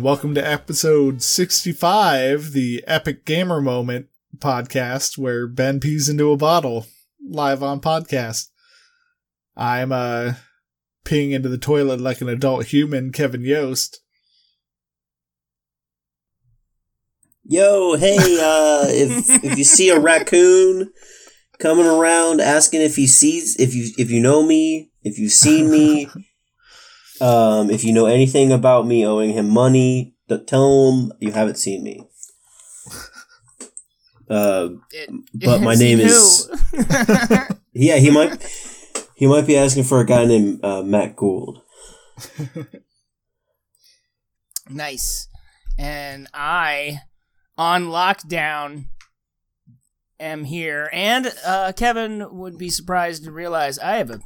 and welcome to episode 65, the Epic Gamer Moment podcast, where Ben pees into a bottle live on podcast. I'm uh peeing into the toilet like an adult human, Kevin Yost. Yo, hey, uh, if if you see a raccoon coming around asking if he sees if you if you know me, if you've seen me, um, if you know anything about me owing him money, tell him you haven't seen me. Uh, but my name is yeah, he might he might be asking for a guy named uh, Matt Gould. nice. And I, on lockdown, am here. And uh, Kevin would be surprised to realize I have a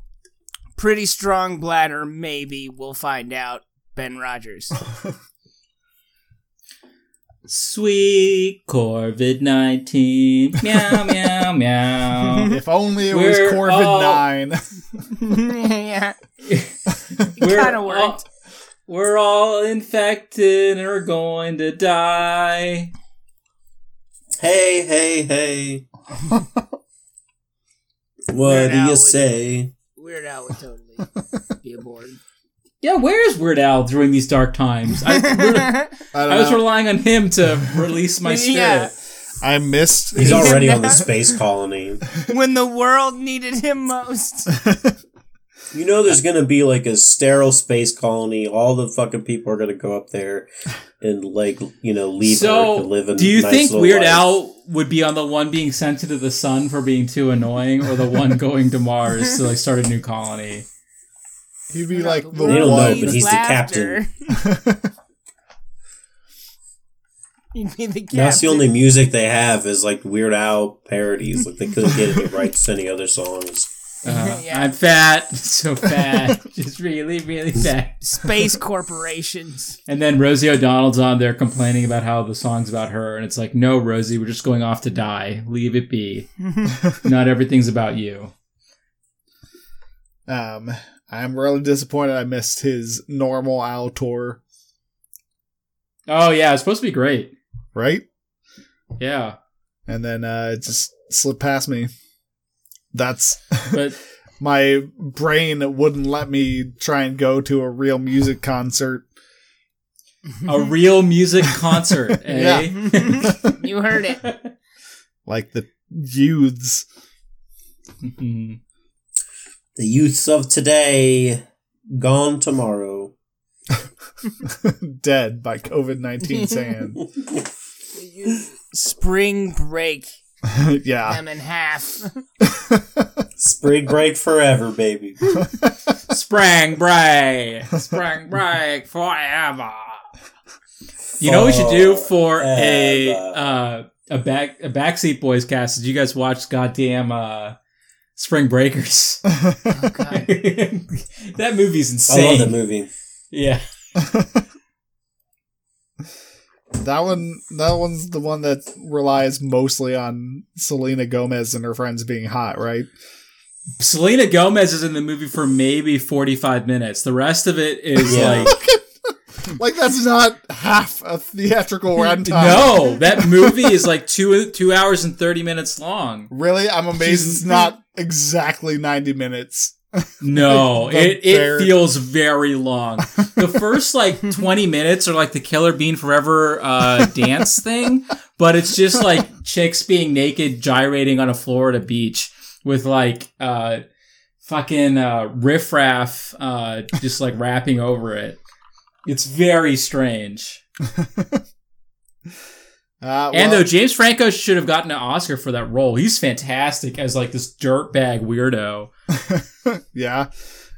pretty strong bladder. Maybe we'll find out. Ben Rogers. Sweet Corvid 19. Meow, meow, meow. If only it was We're Corvid all- 9. yeah, We're kinda all- worked. we're all infected and we're going to die. Hey, hey, hey. what Weird do you would- say? Weird Al would totally be aboard. Yeah, where's Weird Al during these dark times? I, I, I was know. relying on him to release my spirit. Yeah. I missed. He's already on the space colony. when the world needed him most. You know, there's uh, gonna be like a sterile space colony. All the fucking people are gonna go up there and like you know leave Earth So, and live in. do you nice think Weird life. Al would be on the one being sent to the sun for being too annoying, or the one going to Mars to like start a new colony? He'd be like the They don't know, but he's the Laughter. He'd be the captain. That's the only music they have is like Weird Al parodies. Like they couldn't get any rights to any other songs. Uh, Yeah. I'm fat, so fat, just really, really fat. space corporations. And then Rosie O'Donnell's on there complaining about how the song's about her, and it's like, no, Rosie, we're just going off to die. Leave it be. Not everything's about you. Um, I'm really disappointed I missed his normal Al tour, Oh yeah, it's supposed to be great. right? Yeah, And then uh, it just slipped past me. That's but my brain wouldn't let me try and go to a real music concert. a real music concert, eh? You heard it. like the youths. The youths of today gone tomorrow. Dead by COVID 19 sand. Spring break yeah. them in half. Spring break forever, baby. Spring break, spring break forever. You know what we should do for a uh, a back a backseat boys cast? Did you guys watch goddamn uh, Spring Breakers? Oh, God. that movie's insane. I insane. love that movie. Yeah, that one that one's the one that relies mostly on Selena Gomez and her friends being hot, right? Selena Gomez is in the movie for maybe forty five minutes. The rest of it is Yeah. like Like that's not half a theatrical runtime. no. That movie is like two two hours and thirty minutes long. Really? I'm amazed She's- it's not exactly 90 minutes. No, it, it feels very long. The first like 20 minutes are like the Killer Bean Forever uh, dance thing, but it's just like chicks being naked gyrating on a Florida beach with like uh, fucking uh, riffraff uh, just like rapping over it. It's very strange. Uh, And though James Franco should have gotten an Oscar for that role. He's fantastic as like this dirtbag weirdo. yeah.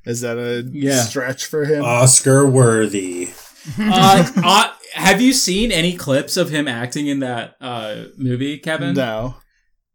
Is that a Yeah. stretch for him? Oscar worthy. uh, uh, have you seen any clips of him acting in that uh, movie, Kevin? no.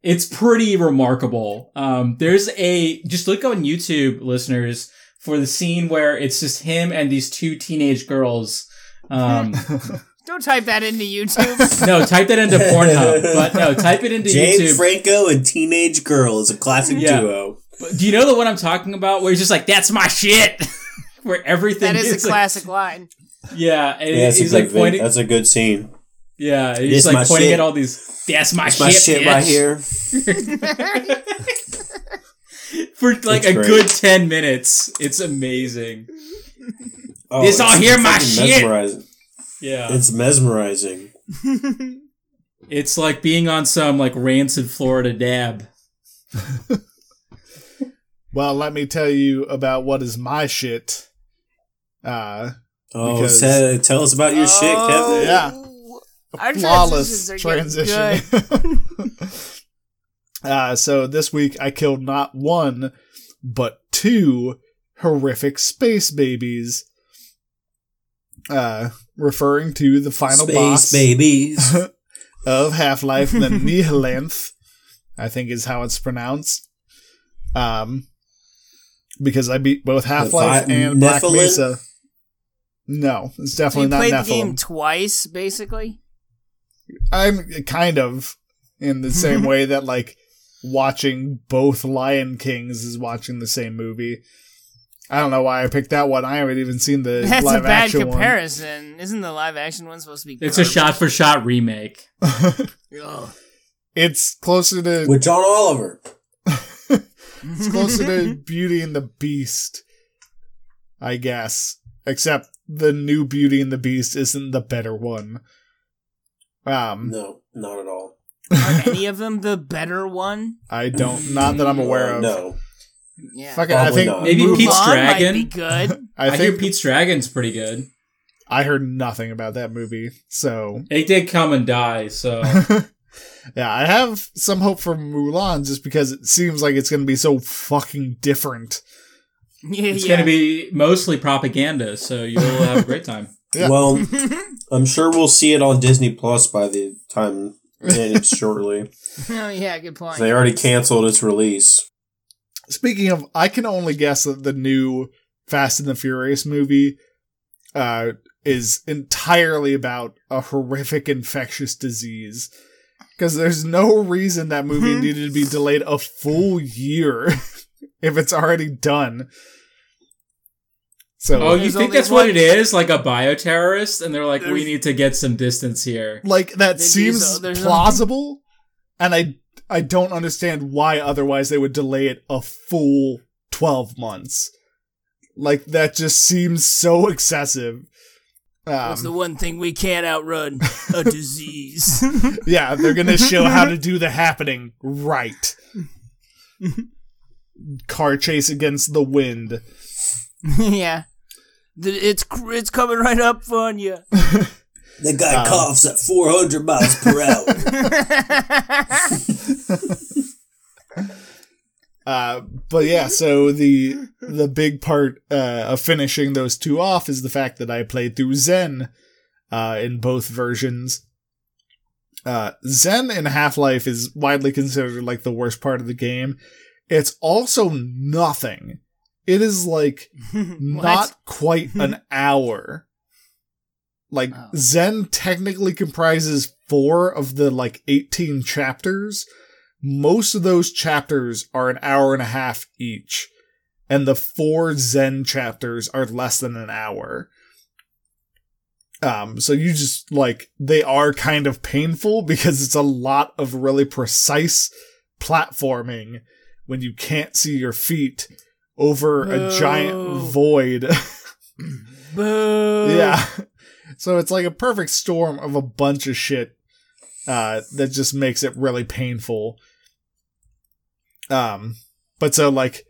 It's pretty remarkable. Um, there's a just look on YouTube, listeners, for the scene where it's just him and these two teenage girls. Um, Don't type that into YouTube. no, type that into Pornhub, but no, type it into YouTube. James YouTube. Franco and Teenage Girl is a classic Yeah. duo. But do you know the one I'm talking about? Where he's just like, "That's my shit," where everything that is a like- classic line. Yeah, and Yeah, that's, he's a good like vid- pointing. that's a good scene. Yeah, he's my like pointing shit. at all these. That's my, That's my shit right here. For like It's a great. good ten minutes. It's amazing. Oh, This all it's here my fucking shit. mesmerizing. Yeah, It's mesmerizing. it's like being on some like rancid Florida dab. Well, let me tell you about what is my shit. Uh, Oh, Because- say- tell us about your shit, Kevin. Yeah. Our flawless transitions are getting transition. uh, so this week I killed not one, but two horrific space babies. Uh, referring to the final Space boss babies. of Half Life, the Nihilanth, I think is how it's pronounced. Um, because I beat both Half Life fi- and Black Mesa. No, it's So definitely you not played the game twice, basically. I'm kind of in the same way that like watching both Lion Kings is watching the same movie. I don't know why I picked that one. I haven't even seen the That's live a bad action comparison. Isn't the live action one supposed to be? It's a shot for shot remake. it's closer to With John Oliver. it's closer to Beauty and the Beast, I guess. Except the new Beauty and the Beast isn't the better one. Um, No, not at all. Are any of them the better one? I don't, not that I'm aware of. No. Yeah. Fucking, I think not. Maybe Mulan Pete's might Dragon? be good. I I, hear think Pete's Dragon's pretty good. I heard nothing about that movie, so It did come and die, so yeah, I have some hope for Mulan just because it seems like it's going to be so fucking different. Yeah, it's yeah. gonna be mostly propaganda. So you'll have a great time. Yeah. Well, I'm sure we'll see it on Disney Plus by the time it's shortly. oh yeah, good point. They already canceled its release. Speaking of, I can only guess that the new Fast and the Furious movie uh, is entirely about a horrific infectious disease. Because there's no reason that movie Mhm. needed to be delayed a full year if it's already done. So, Oh, you think only that's what it is? Like a bioterrorist? And they're like, we There's- need to get some distance here. like that Vin seems Diesel, there's plausible, and I I don't understand why otherwise they would delay it a full twelve months. Like that just seems so excessive. What's the Um, one thing we can't outrun? A disease. yeah, they're gonna show how to do the happening right. Car chase against the wind. yeah. It's it's coming right up on you. The guy Um, coughs at 400 miles per hour. Uh, but yeah, so the the big part uh, of finishing those two off is the fact that I played through Xen uh, in both versions. Uh, Xen in Half Life is widely considered like the worst part of the game. It's also nothing. It is like not quite an hour. Like Oh. Xen technically comprises four of the like 18 chapters. Most of those chapters are an hour and a half each, and the four Xen chapters are less than an hour. Um, so you just like they are kind of painful because it's a lot of really precise platforming when you can't see your feet over a giant void. Boo. yeah. So it's like a perfect storm of a bunch of shit uh, that just makes it really painful. Um, but so like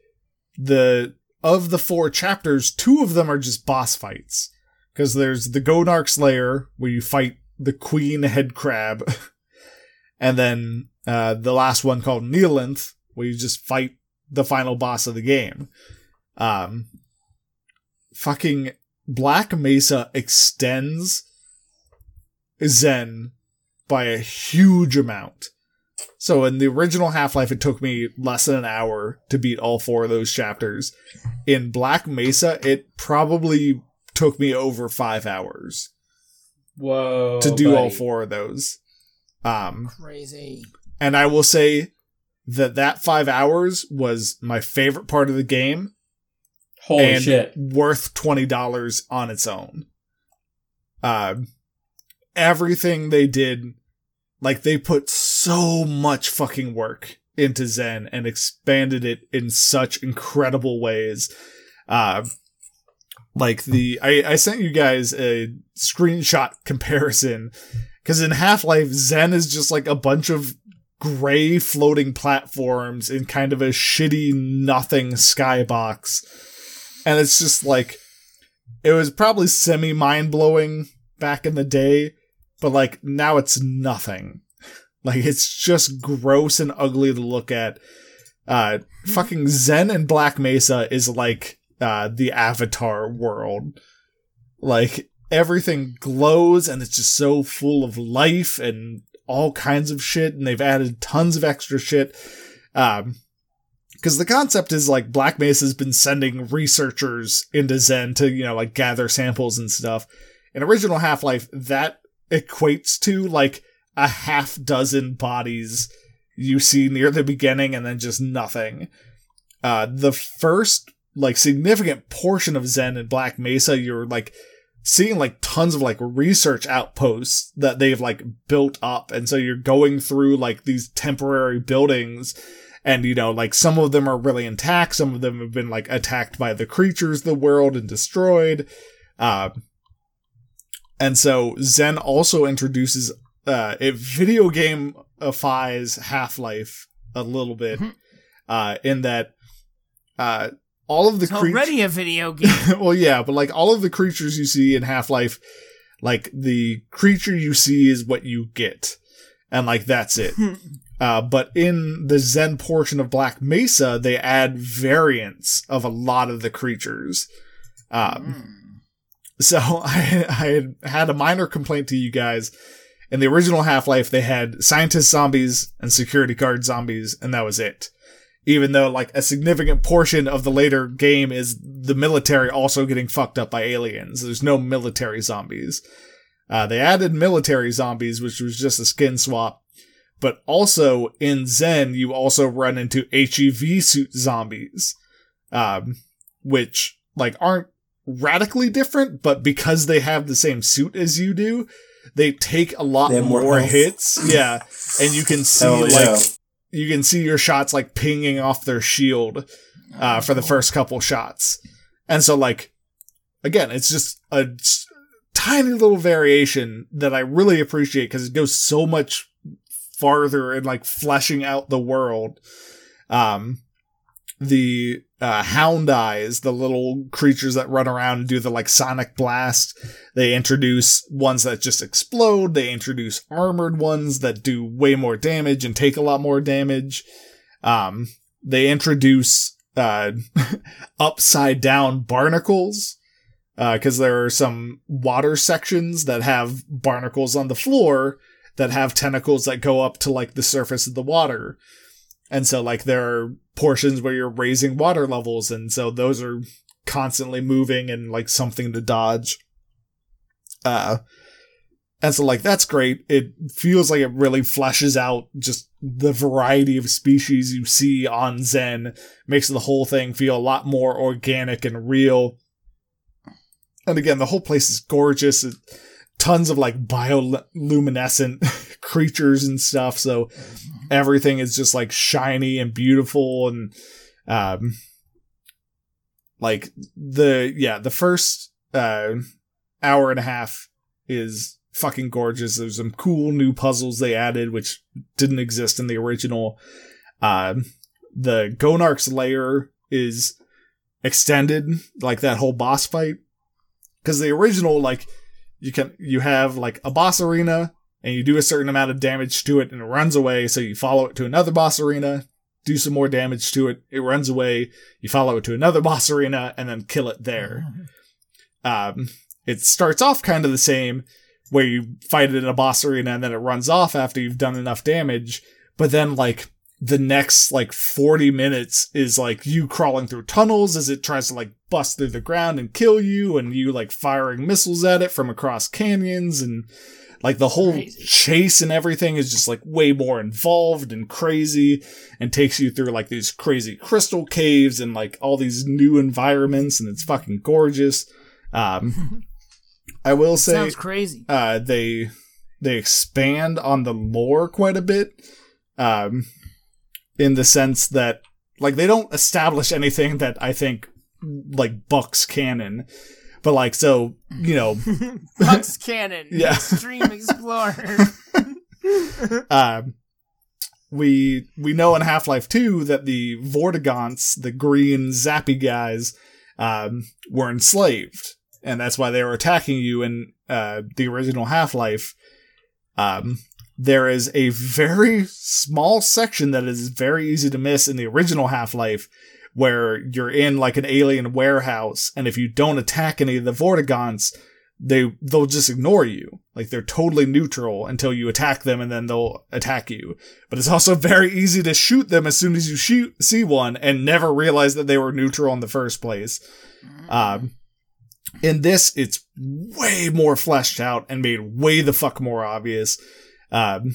the of the four chapters, two of them are just boss fights because there's the Gonarch's Lair where you fight the Queen Head Crab, and then uh, the last one called Nihilanth where you just fight the final boss of the game. Um, fucking Black Mesa extends Xen by a huge amount. So in the original Half-Life, it took me less than an hour to beat all four of those chapters. In Black Mesa, it probably took me over five hours Whoa. to do all four of those. Um, Crazy. and I will say that that five hours was my favorite part of the game Holy and shit. worth twenty dollars on its own. uh, everything they did, like they put so much fucking work into Xen and expanded it in such incredible ways. Uh, like the, I, I sent you guys a screenshot comparison because in Half Life, Xen is just like a bunch of gray floating platforms in kind of a shitty nothing skybox. And it's just like, it was probably semi mind blowing back in the day, but like now it's nothing. Like it's just gross and ugly to look at. Uh, fucking Xen and Black Mesa is like uh, the Avatar world. Like everything glows and it's just so full of life and all kinds of shit. And they've added tons of extra shit. Um, because the concept is like Black Mesa's been sending researchers into Xen to, you know, like gather samples and stuff. In original Half Life, that equates to like a half dozen bodies you see near the beginning and then just nothing. Uh, the first like significant portion of Xen and Black Mesa, you're like seeing like tons of like research outposts that they've like built up. And so you're going through like these temporary buildings and you know, like some of them are really intact, some of them have been like attacked by the creatures the world and destroyed. Uh, and so Xen also introduces uh, it video gameifies Half Life a little bit, Mhm. uh, in that uh, all of the It's creatures. already a video game. well, yeah, but like all of the creatures you see in Half Life, like the creature you see is what you get, and like that's it. Uh, but in the Xen portion of Black Mesa, they add variants of a lot of the creatures. Um, so I, I had had a minor complaint to you guys. In the original Half Life, they had scientist zombies and security guard zombies, and that was it. Even though, like, a significant portion of the later game is the military also getting fucked up by aliens. There's no military zombies. Uh, they added military zombies, which was just a skin swap. But also in Xen, you also run into HEV suit zombies, um, which like aren't radically different, but because they have the same suit as you do, they take a lot more, more hits. Yeah, and you can see Hell yeah. like you can see your shots like pinging off their shield uh, for the first couple shots, and so like again, it's just a tiny little variation that I really appreciate because it goes so much farther and like fleshing out the world. Um, the uh, hound eyes, the little creatures that run around and do the like sonic blast. They introduce ones that just explode. They introduce armored ones that do way more damage and take a lot more damage. Um, they introduce uh, upside down barnacles because there are some water sections that have barnacles on the floor that have tentacles that go up to like the surface of the water. And so like there are portions where you're raising water levels and so those are constantly moving and like something to dodge. Uh and so like that's great. It feels like it really fleshes out just the variety of species you see on Xen, makes the whole thing feel a lot more organic and real. And again, the whole place is gorgeous. Tons of like bioluminescent creatures and stuff. So everything is just like shiny and beautiful and um like the yeah, the first uh hour and a half is fucking gorgeous. There's some cool new puzzles they added which didn't exist in the original. Um the Gonarch's Lair is extended like that whole boss fight cuz the original like you can you have like a boss arena and you do a certain amount of damage to it and it runs away so you follow it to another boss arena do some more damage to it it runs away you follow it to another boss arena and then kill it there. Um it starts off kind of the same where you fight it in a boss arena and then it runs off after you've done enough damage but then like the next like 40 minutes is like you crawling through tunnels as it tries to like bust through the ground and kill you and you like firing missiles at it from across canyons and like the whole Crazy. chase and everything is just like way more involved and crazy and takes you through like these crazy crystal caves and like all these new environments and it's fucking gorgeous um I will say Sounds crazy. uh, they they expand on the lore quite a bit, um, in the sense that like they don't establish anything that I think like bucks canon, but like so you know Bucks canon, Yeah. Extreme Explorer. um, we we know in Half Life Two that the Vortigaunts, the green zappy guys, um, were enslaved, and that's why they were attacking you in uh, the original Half Life. Um, there is a very small section that is very easy to miss in the original Half Life, where you're in like an alien warehouse, and if you don't attack any of the Vortigaunts, they they'll just ignore you. Like they're totally neutral until you attack them and then they'll attack you. But it's also very easy to shoot them as soon as you shoot see one and never realize that they were neutral in the first place. Um in this it's way more fleshed out and made way the fuck more obvious. Um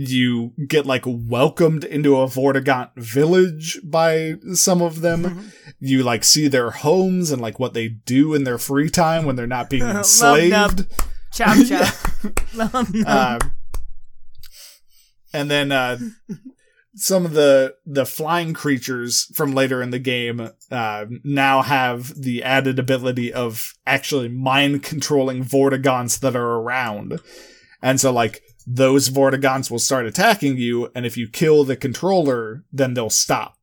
you get like welcomed into a Vortigaunt village by some of them. You like see their homes and like what they do in their free time when they're not being enslaved. Chop chop. Um, and then uh, some of the the flying creatures from later in the game uh, now have the added ability of actually mind controlling Vortigaunts that are around, and so like those Vortigaunts will start attacking you, and if you kill the controller, then they'll stop.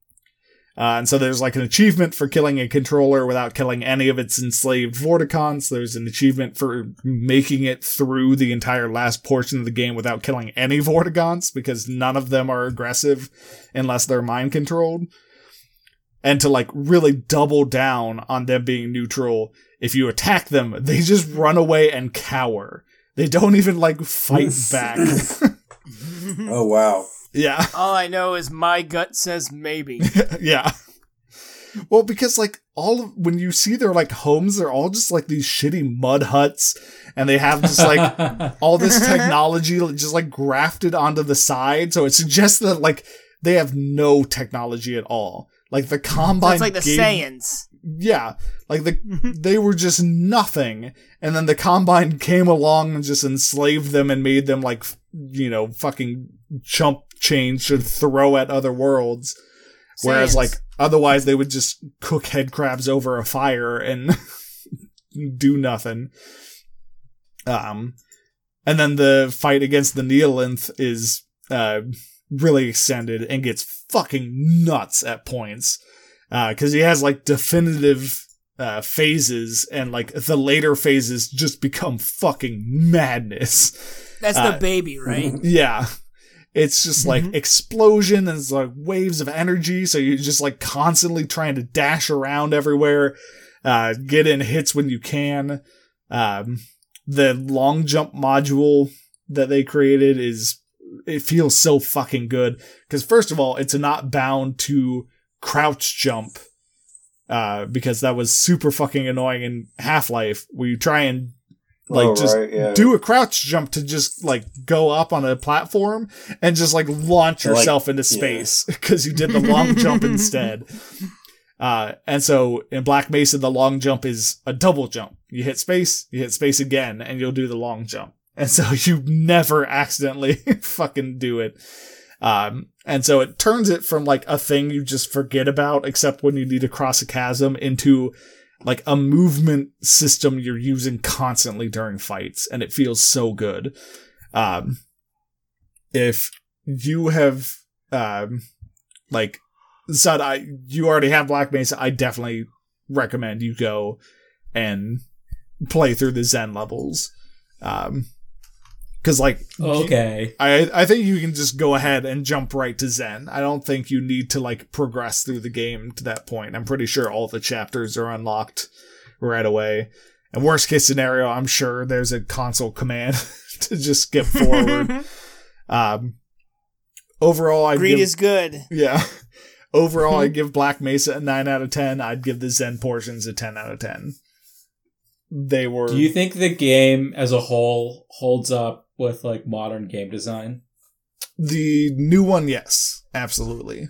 Uh, and so there's like an achievement for killing a controller without killing any of its enslaved Vortigaunts. There's an achievement for making it through the entire last portion of the game without killing any Vortigaunts because none of them are aggressive unless they're mind controlled. And to like really double down on them being neutral, if you attack them, they just run away and cower. They don't even like fight back. Oh wow. yeah. All I know is my gut says maybe. yeah. Well, because like all of when you see their like homes, they're all just like these shitty mud huts, and they have just like all this technology just like grafted onto the side. So it suggests that like they have no technology at all. Like the combine, It's like the gave- Saiyans. Yeah, like the they were just nothing, and then the combine came along and just enslaved them and made them like you know fucking chump change to throw at other worlds. Whereas like otherwise they would just cook head crabs over a fire and do nothing. Um, and then the fight against the Nihilanth is uh really extended and gets fucking nuts at points because he has like definitive uh, phases and like the later phases just become fucking madness. That's uh, the baby, right? Yeah. It's just like explosion and it's like waves of energy. So you're just like constantly trying to dash around everywhere, uh, get in hits when you can. Um, the long jump module that they created is, it feels so fucking good. Cause first of all, it's not bound to crouch jump. Uh, because that was super fucking annoying in Half-Life where you try and like Oh, just right, yeah. do a crouch jump to just like go up on a platform and just like launch Like, yourself into space because you did the long jump instead. Uh, and so in Black Mesa, the long jump is a double jump. You hit space, you hit space again, and you'll do the long jump. And so you never accidentally fucking do it. Um, and so it turns it from like a thing you just forget about, except when you need to cross a chasm, into like a movement system you're using constantly during fights, and it feels so good. Um, if you have, um, like, said I, you already have Black Mesa, I definitely recommend you go and play through the Xen levels. Um, cause like, okay. I I think you can just go ahead and jump right to Xen. I don't think you need to like progress through the game to that point. I'm pretty sure all the chapters are unlocked right away. And worst case scenario, I'm sure there's a console command to just skip forward. um, overall, I Greed give is good. yeah. Overall, I give Black Mesa a nine out of ten. I'd give the Xen portions a ten out of ten. They were Do you think the game as a whole holds up with like modern game design? The new one, yes, absolutely.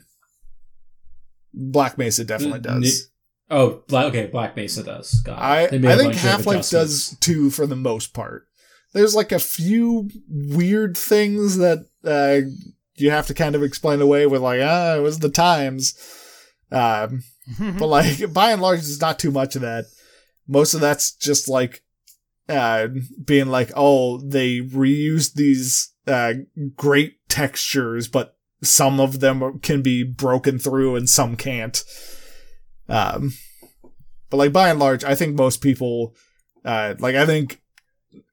Black Mesa definitely The does. Oh, Black, okay, Black Mesa does. Got it. I They made I a think Half Life does too for the most part. There's like a few weird things that uh, you have to kind of explain away with like ah it was the times, um, but like by and large it's not too much of that. Most of that's just like uh, being like oh they reused these uh, great textures, but some of them can be broken through and some can't. Um, but like by and large, I think most people, uh, like I think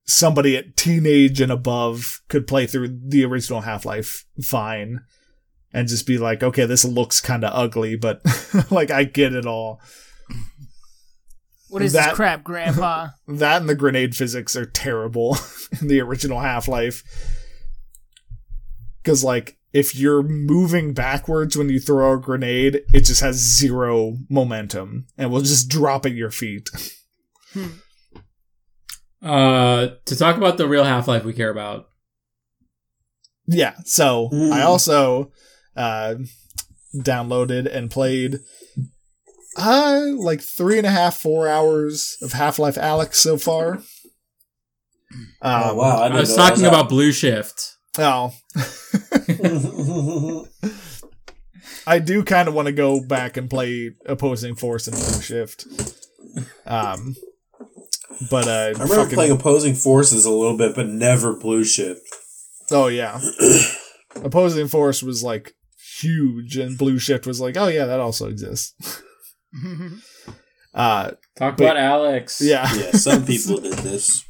somebody at teenage and above could play through the original Half Life fine, and just be like, okay, this looks kind of ugly, but like I get it all. What is That- this crap, Grandpa? That and the grenade physics are terrible in the original Half Life. Because, like, if you're moving backwards when you throw a grenade, it just has zero momentum and will just drop at your feet. Uh, to talk about the real Half Life we care about. Yeah, so Mm. I also uh, downloaded and played uh, like three and a half, four hours of Half Life Alyx so far. Um, oh wow! I, I didn't was talking about Blue Shift. Oh. I do kind of want to go back and play opposing force and blue shift. Um, but uh, I remember fucking- playing opposing forces a little bit, but never blue shift. Oh yeah, opposing force was like huge, and blue shift was like, oh yeah, that also exists. Uh, Talk But- about Alyx. yeah, Yeah, some people did this.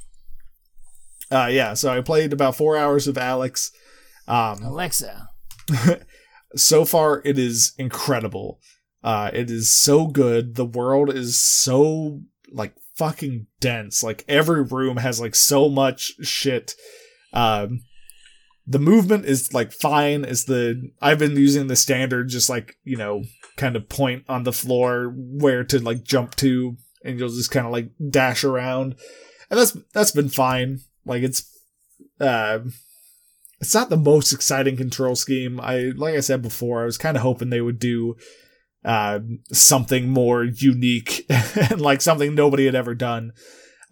uh, yeah. So I played about four hours of Alyx. Um, Alexa. so far it is incredible uh it is so good the world is so like fucking dense like every room has like so much shit um the movement is like fine is the i've been using the standard just like you know kind of point on the floor where to like jump to and you'll just kind of like dash around and that's that's been fine like it's uh it's not the most exciting control scheme. I like I said before, I was kind of hoping they would do uh, something more unique and like something nobody had ever done.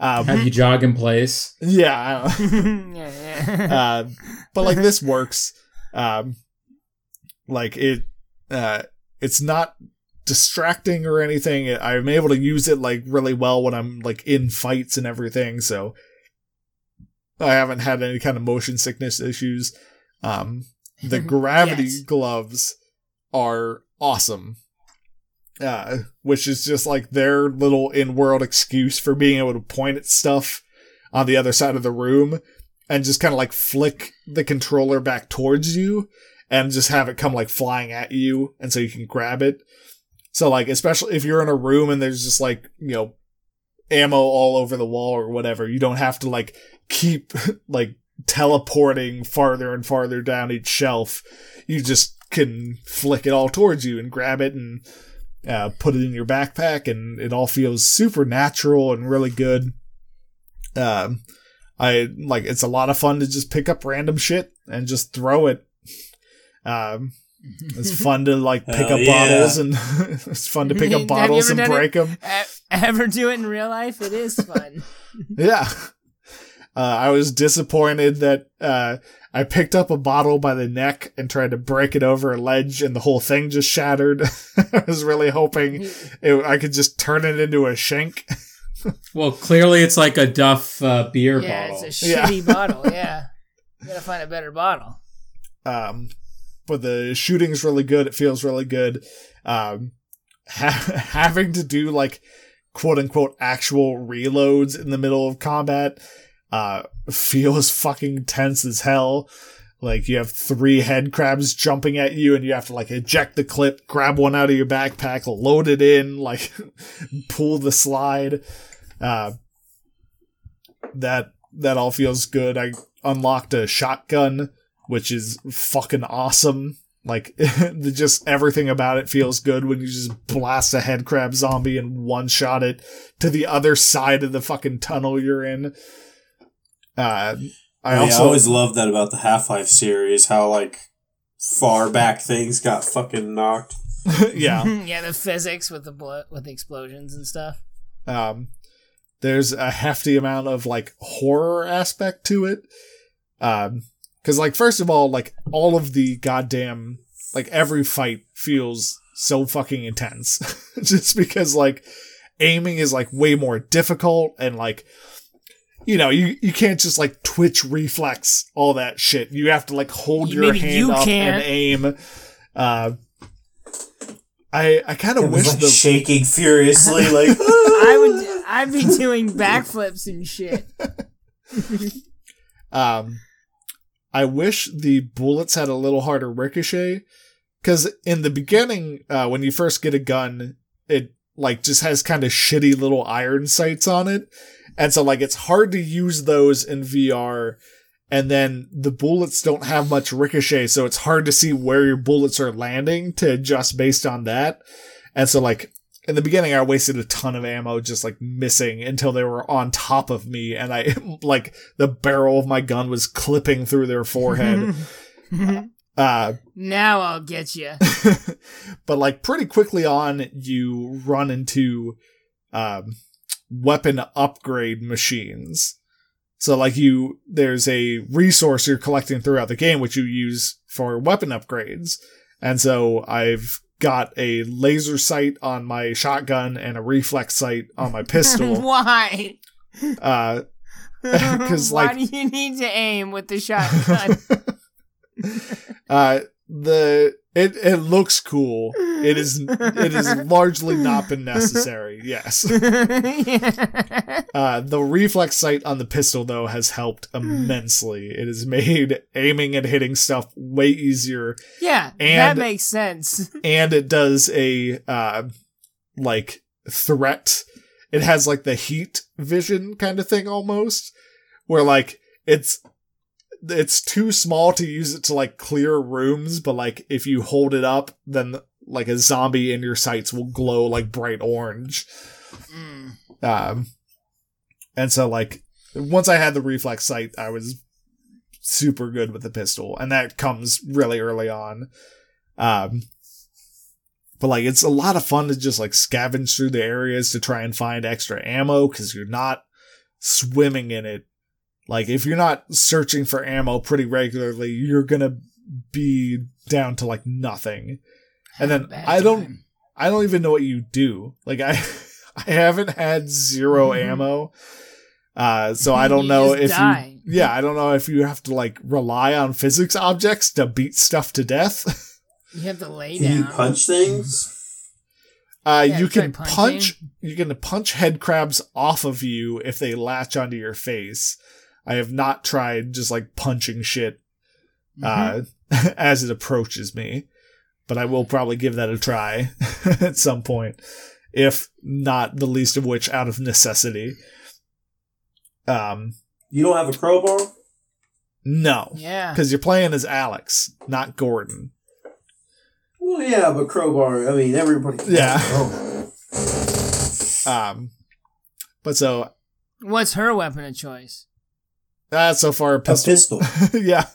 Um, Have you jog in place? yeah, I don't- yeah, yeah. uh, but like this works. Um, like it, uh, it's not distracting or anything. I'm able to use it like really well when I'm like in fights and everything. So I haven't had any kind of motion sickness issues. Um, the gravity Yes. gloves are awesome. Uh, which is just like their little in-world excuse for being able to point at stuff on the other side of the room and just kind of like flick the controller back towards you and just have it come like flying at you and so you can grab it. So like especially if you're in a room and there's just like, you know, ammo all over the wall or whatever, you don't have to like keep like teleporting farther and farther down each shelf. You just can flick it all towards you and grab it and uh, put it in your backpack and it all feels super natural and really good. Um, I like it's a lot of fun to just pick up random shit and just throw it. Um, it's fun to like pick Hell up yeah. bottles and it's fun to pick up bottles and done it? break them. Ever do it in real life? It is fun. Yeah. Uh, I was disappointed that uh, I picked up a bottle by the neck and tried to break it over a ledge, and the whole thing just shattered. I was really hoping it, I could just turn it into a shank. Well, clearly it's like a Duff uh, beer yeah, bottle. Yeah, it's a Yeah. shitty bottle. Yeah, you gotta find a better bottle. Um, but the shooting's really good. It feels really good. Um, ha- having to do like quote unquote actual reloads in the middle of combat uh, feels fucking tense as hell. Like you have three head crabs jumping at you, and you have to like eject the clip, grab one out of your backpack, load it in, like pull the slide. Uh, that that all feels good. I unlocked a shotgun which is fucking awesome. Like, just everything about it feels good when you just blast a head crab zombie and one shot it to the other side of the fucking tunnel you're in. Uh, I I, also always loved that about the Half Life series, how like far back things got fucking knocked. yeah. yeah, the physics with the blo- with the explosions and stuff. Um, there's a hefty amount of like horror aspect to it. Um, cause like, first of all, like all of the goddamn, like every fight feels so fucking intense just because like aiming is like way more difficult and like, you know, you, you can't just like twitch reflex all that shit. You have to like hold You- your maybe hand you up can't. and aim. Uh, I I kind of was wish like the shaking furiously, like I would I'd be doing backflips and shit. Um, I wish the bullets had a little harder ricochet, because in the beginning, uh, when you first get a gun, it like just has kind of shitty little iron sights on it, and so like it's hard to use those in VR. And then the bullets don't have much ricochet, so it's hard to see where your bullets are landing to adjust based on that. And so like in the beginning, I wasted a ton of ammo just like missing until they were on top of me, and I like the barrel of my gun was clipping through their forehead. uh, now I'll get you. but like pretty quickly on, you run into um, weapon upgrade machines. So like you, there's a resource you're collecting throughout the game which you use for weapon upgrades, and so I've got a laser sight on my shotgun and a reflex sight on my pistol. Why? uh, 'Cause, Why like- do you need to aim with the shotgun? uh, the it it looks cool. It is it has largely not been necessary. Yes. Uh, the reflex sight on the pistol though has helped immensely. It has made aiming and hitting stuff way easier, yeah, and, that makes sense. and it does a uh, like threat. It has like the heat vision kind of thing almost, where like it's it's too small to use it to like clear rooms, but like if you hold it up, then like a zombie in your sights will glow like bright orange. Mm. Um, and so like once I had the reflex sight, I was super good with the pistol, and that comes really early on. Um, but like it's a lot of fun to just like scavenge through the areas to try and find extra ammo because you're not swimming in it. Like if you're not searching for ammo pretty regularly, you're gonna be down to like nothing. And then I don't time. I don't even know what you do. Like I I haven't had 0 Mhm. ammo. Uh so I don't know if die. you Yeah, I don't know if you have to like rely on physics objects to beat stuff to death. You have to lay Can you down. punch things? Uh Yeah, you can punch you can punch head crabs off of you if they latch onto your face. I have not tried just like punching shit Mhm. uh as it approaches me, but I will probably give that a try at some point, if not the least of which out of necessity. Um, You don't have a crowbar? no, yeah. because you're playing as Alyx, not Gordon. Well, yeah, but crowbar. I mean, everybody. can Yeah. have a crowbar. Um, but so What's her weapon of choice? Uh, so far a A pistol. pistol. yeah.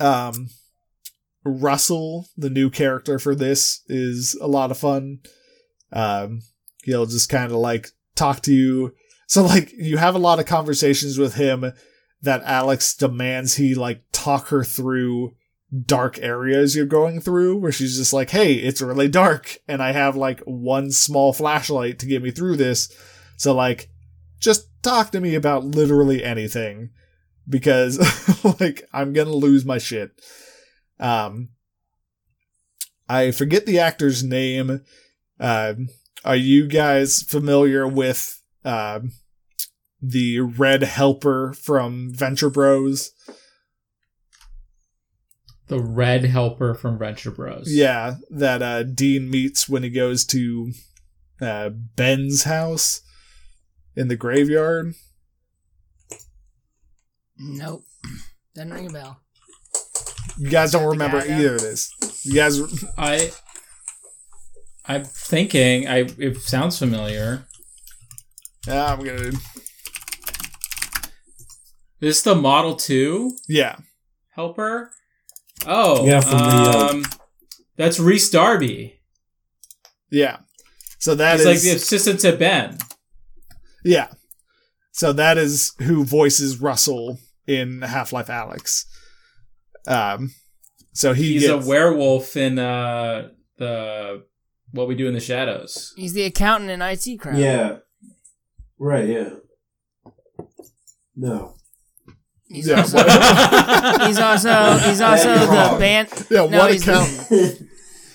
um, Russell, the new character for this, is a lot of fun. Um, he'll just kind of like talk to you. So like you have a lot of conversations with him that Alyx demands he like talk her through dark areas you're going through where she's just like, Hey, it's really dark and I have like one small flashlight to get me through this. So like, just talk to me about literally anything because like I'm gonna lose my shit. Um, I forget the actor's name. Uh, are you guys familiar with um the red helper from Venture Bros? The red helper from Venture Bros. Yeah, that uh, Dean meets when he goes to uh, Ben's house in the graveyard. Nope. Doesn't ring a bell. You guys don't remember guy, either of this. You guys, I. I'm thinking. I. It sounds familiar. yeah, I'm gonna, Is this the Model Two yeah. helper? Oh, Yeah, from the, uh, um, That's Rhys Darby. Yeah. So that He's is like the assistant to Ben. Yeah. So that is who voices Russell in Half Life Alyx. Um, so he He's gets, a werewolf in uh, the What We Do in the Shadows. He's the accountant in IT crowd. Yeah. Right, yeah. No. He's Yeah, also, he's also he's also the band. yeah. No, what he's account?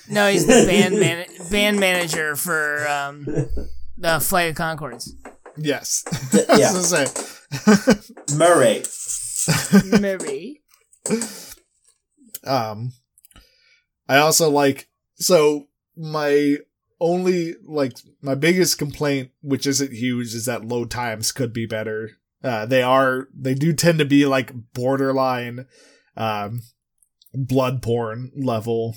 No, he's the band man, band manager for um, the Flight of Conchords. Yes. yeah. I was. Murray. Um, I also like so my only like my biggest complaint, which isn't huge, is that load times could be better. Uh, they are they do tend to be like borderline, um, Bloodborne level,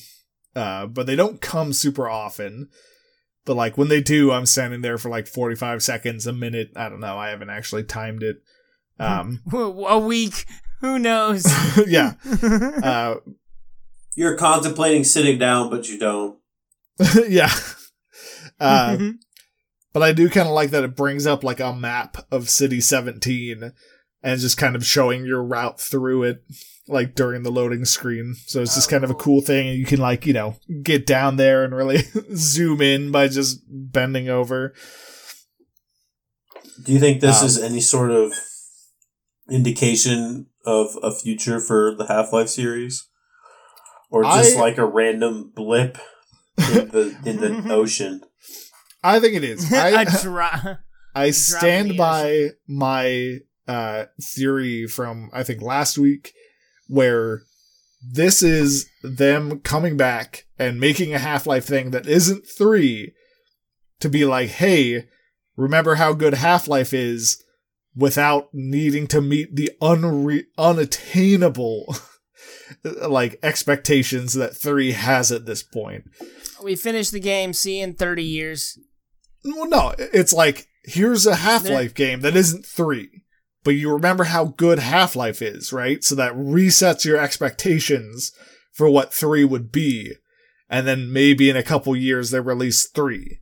uh, but they don't come super often. But like when they do, I'm standing there for like 45 seconds, a minute. I don't know. I haven't actually timed it. Um, A week. Who knows? yeah. Uh, You're contemplating sitting down, but you don't. yeah. Uh, but I do kind of like that it brings up like a map of City 17 and just kind of showing your route through it like during the loading screen. So it's just kind of a cool thing and you can like, you know, get down there and really zoom in by just bending over. Do you think this Um, is any sort of indication of a future for the Half Life series? Or just I- like a random blip in the in the ocean? I think it is. I, a dra- I stand by my uh, theory from I think last week, where this is them coming back and making a Half Life thing that isn't three, to be like, hey, remember how good Half Life is, without needing to meet the unre- unattainable. like expectations that three has at this point. we finished the game. See in thirty years. Well, no, it's like here's a Half Life game that isn't three, but you remember how good Half Life is, right? So that resets your expectations for what three would be, and then maybe in a couple years they release three.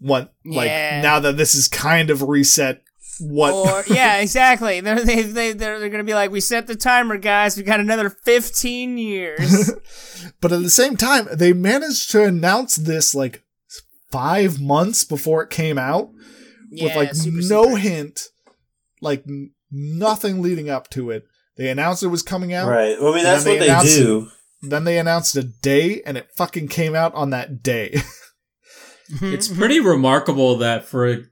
What like Yeah. now that this is kind of reset what Or yeah, exactly. They're they they they're, they're gonna be like, we set the timer, guys. We got another fifteen years. but at the same time, they managed to announce this like five months before it came out with like no secret. hint, like n- nothing leading up to it. They announced it was coming out. Right. Well, I mean, that's then what they they announced do. Then they announced a day, and it fucking came out on that day. It's pretty remarkable that for a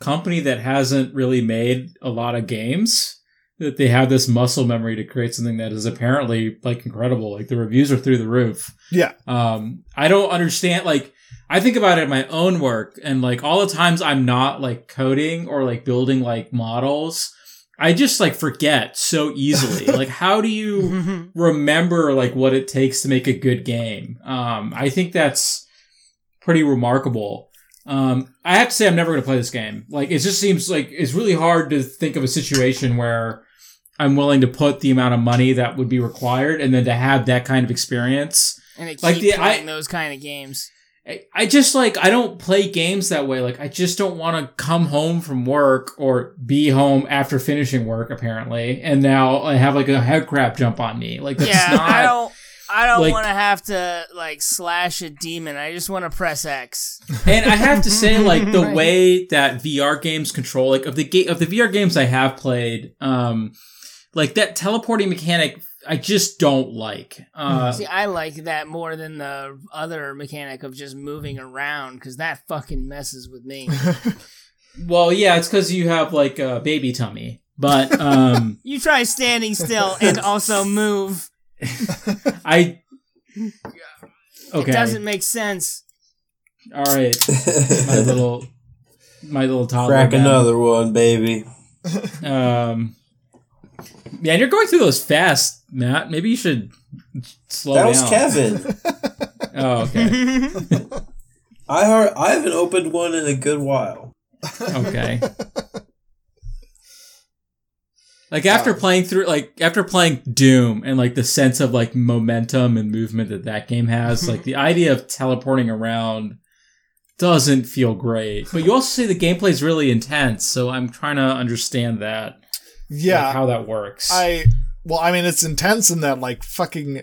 company that hasn't really made a lot of games, that they have this muscle memory to create something that is apparently like incredible. Like the reviews are through the roof. yeah, Um, I don't understand. Like, I think about it in my own work, and like all the times I'm not like coding or like building like models, I just like forget so easily. like, how do you remember like what it takes to make a good game? Um, I think that's pretty remarkable. Um, I have to say, I'm never going to play this game. Like, it just seems like it's really hard to think of a situation where I'm willing to put the amount of money that would be required, and then to have that kind of experience. and keep Like the- playing I- those kind of games. I, I just like I don't play games that way. Like I just don't want to come home from work or be home after finishing work apparently, and now I have like a head crab jump on me. Like that's yeah, not. I don't. I don't like- want to have to like slash a demon. I just want to press X. and I have to say, like the Right. way that VR games control, like of the ga- of the VR games I have played, um, like that teleporting mechanic, I just don't like. Uh, See, I like that more than the other mechanic of just moving around because that fucking messes with me. well, yeah, it's because you have like a baby tummy, but um, you try standing still and also move. I. Okay. It doesn't make sense. All right. my little my little toddler. Crack Ben. another one, baby. Um Yeah, and you're going through those fast, Matt. Maybe you should slow that down. was Kevin. Oh, okay. I heard, I haven't opened one in a good while. Okay. Like after Um, playing through, like after playing Doom and like the sense of like momentum and movement that that game has, like the idea of teleporting around doesn't feel great. But you also say the gameplay is really intense, so I'm trying to understand that, like, Yeah, how that works. I well, I mean, it's intense in that like fucking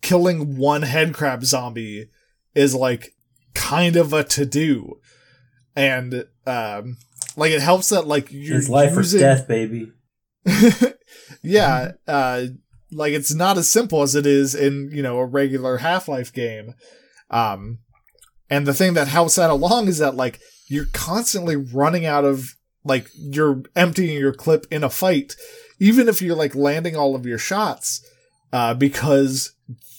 killing one head crab zombie is like kind of a to do, and um, like it helps that like you're It's life using, or death, baby. yeah, uh, like it's not as simple as it is in you know a regular Half Life game. Um, and the thing that helps that along is that like you're constantly running out of like you're emptying your clip in a fight, even if you're like landing all of your shots, uh, because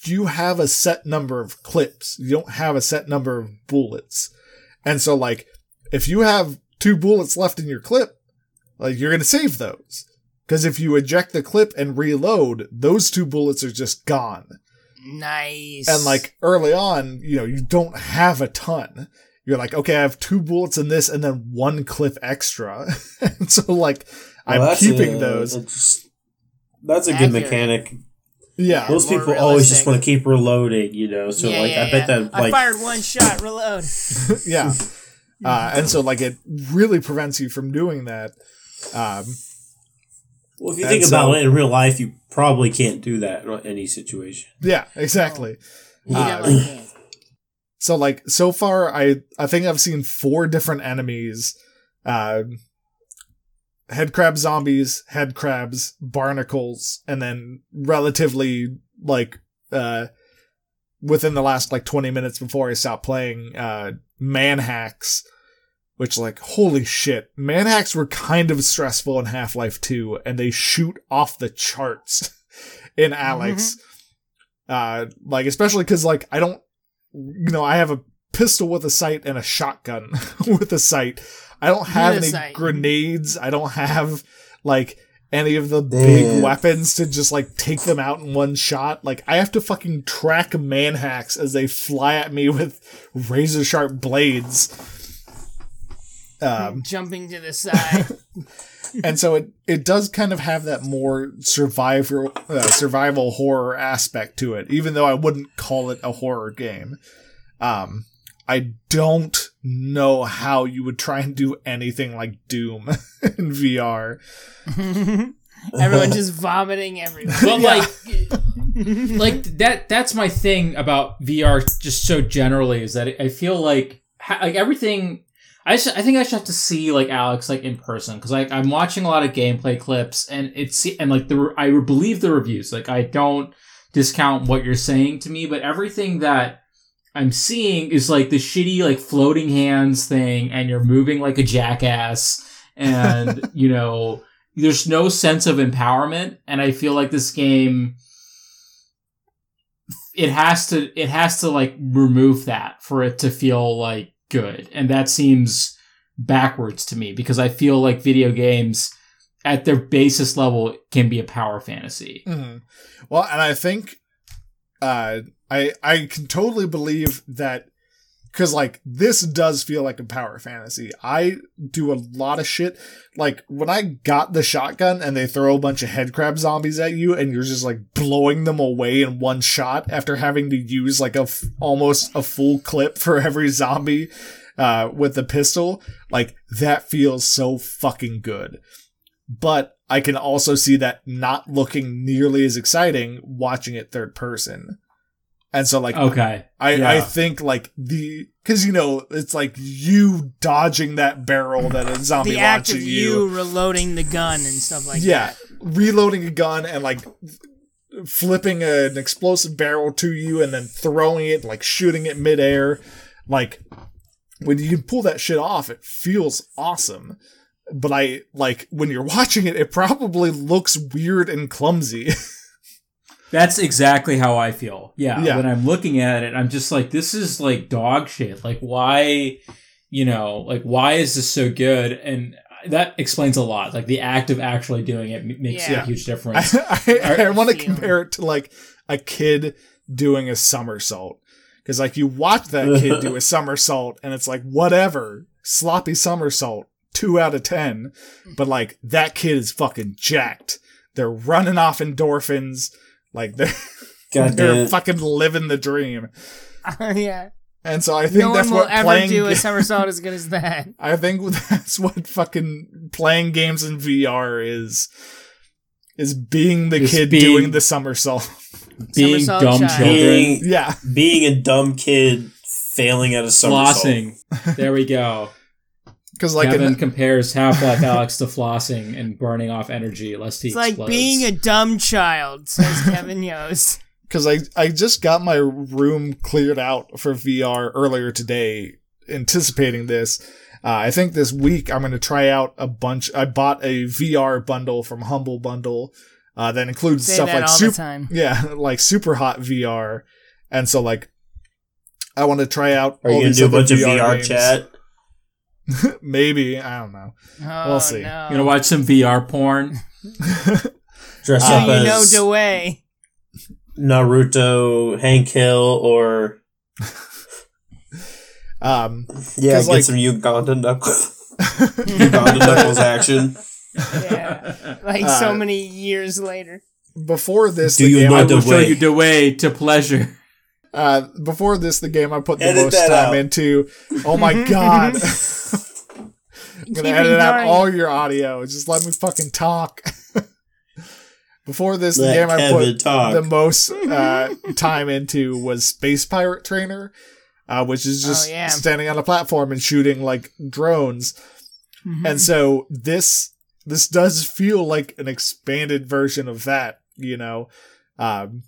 you have a set number of clips. You don't have a set number of bullets, and so like if you have two bullets left in your clip, like you're gonna save those. Because if you eject the clip and reload, those two bullets are just gone. Nice. And like early on, you know, you don't have a ton. You're like, okay, I have two bullets in this and then one clip extra. and so like Well, I'm keeping a- those. That's, that's a good Accurate. mechanic. Yeah. Those more people always just want to keep reloading, you know. So Yeah, like, yeah, I bet yeah. that I like fired one shot, reload. yeah. Uh, and so like it really prevents you from doing that. Um, well, if you and think so- about it in real life, you probably can't do that in any situation. yeah, exactly. You Uh, definitely can't. So like so far I I think I've seen four different enemies. Uh head crab zombies, head crabs, barnacles, and then relatively like uh within the last like 20 minutes before I stopped playing uh manhacks which like holy shit manhacks were kind of stressful in Half-Life 2 and they shoot off the charts in Alyx uh like especially cuz like I don't you know I have a pistol with a sight and a shotgun with a sight I don't have With any sight. grenades I don't have like any of the Damn. big weapons to just like take them out in one shot. Like I have to fucking track manhacks as they fly at me with razor sharp blades. Um, Jumping to the side. and so it it does kind of have that more survival uh, survival horror aspect to it, even though I wouldn't call it a horror game. Um, I don't know how you would try and do anything like Doom in VR. Everyone just vomiting everywhere. But like, like that. That's my thing about VR. Just so generally, is that I feel like like everything. I just, I think I should have to see like Alyx like in person because like I'm watching a lot of gameplay clips and it's and like the I believe the reviews. Like I don't discount what you're saying to me, but everything that I'm seeing is like the shitty like floating hands thing, and you're moving like a jackass, and you know there's no sense of empowerment and i feel like this game it has to it has to like remove that for it to feel like good. And that seems backwards to me because i feel like video games at their basis level can be a power fantasy. Hmm Well, and I think uh, I I can totally believe that because like this does feel like a power fantasy. I do a lot of shit. Like when I got the shotgun and they throw a bunch of head crab zombies at you and you're just like blowing them away in one shot after having to use like a f- almost a full clip for every zombie uh, with the pistol. Like that feels so fucking good but I can also see that not looking nearly as exciting watching it third person. And so like okay I, yeah. I think like the cause you know, it's like you dodging that barrel that a zombie the act of you reloading the gun and stuff like yeah. that. Reloading a gun and like flipping an explosive barrel to you and then throwing it, like shooting it midair. Like when you can pull that shit off, it feels awesome. But I like when you're watching it, it probably looks weird and clumsy. That's exactly how I feel. Yeah, Yeah. When I'm looking at it, I'm just like, this is like dog shit. Like, why, you know, like, why is this so good? And that explains a lot. Like, the act of actually doing it makes Yeah. a huge difference. I, I want to compare it to like a kid doing a somersault. Cause like you watch that kid do a somersault and it's like, whatever, sloppy somersault. two out of ten, but like that kid is fucking jacked. They're running off endorphins, like they're they're fucking living the dream. yeah. And so I think No that's one will what ever playing. do a somersault as good as that. I think that's what fucking playing games in VR is. Is being the Is kid being- doing the somersault. Being Somersault dumb child. children. being, yeah, being a dumb kid failing at a somersault. Flossing. There we go. Because like Kevin an, compares Half-Life Alyx to flossing and burning off energy lest he It's like being a dumb child, says Kevin Yost. because I I just got my room cleared out for VR earlier today, anticipating this. Uh, I think this week I'm going to try out a bunch. I bought a VR bundle from Humble Bundle uh, that includes Say stuff that like all super, the time. yeah, like Superhot VR, and so like I want to try out. Are you all gonna do a other bunch of VR VR games. chat? Maybe I don't know. Oh, We'll see. No. You gonna watch some VR porn? Dress Uh, up Do you know as DeWay? Naruto, Hank Hill, or Um, yeah, 'Cause, get like- some Uganda knuckles, Uganda knuckles action. Yeah. Like so Uh, many years later. before this, Do the you game know I I the will show you the way to pleasure. Uh, before this, the game I put the Edit most time out. into. Oh my god! I'm gonna Keep edit out all your audio. Just let me fucking talk. before this, the Let game I put talk. the most uh, time into was Space Pirate Trainer, uh, which is just Oh, yeah. standing on a platform and shooting like drones. Mhm. And so this this does feel like an expanded version of that, you know. Um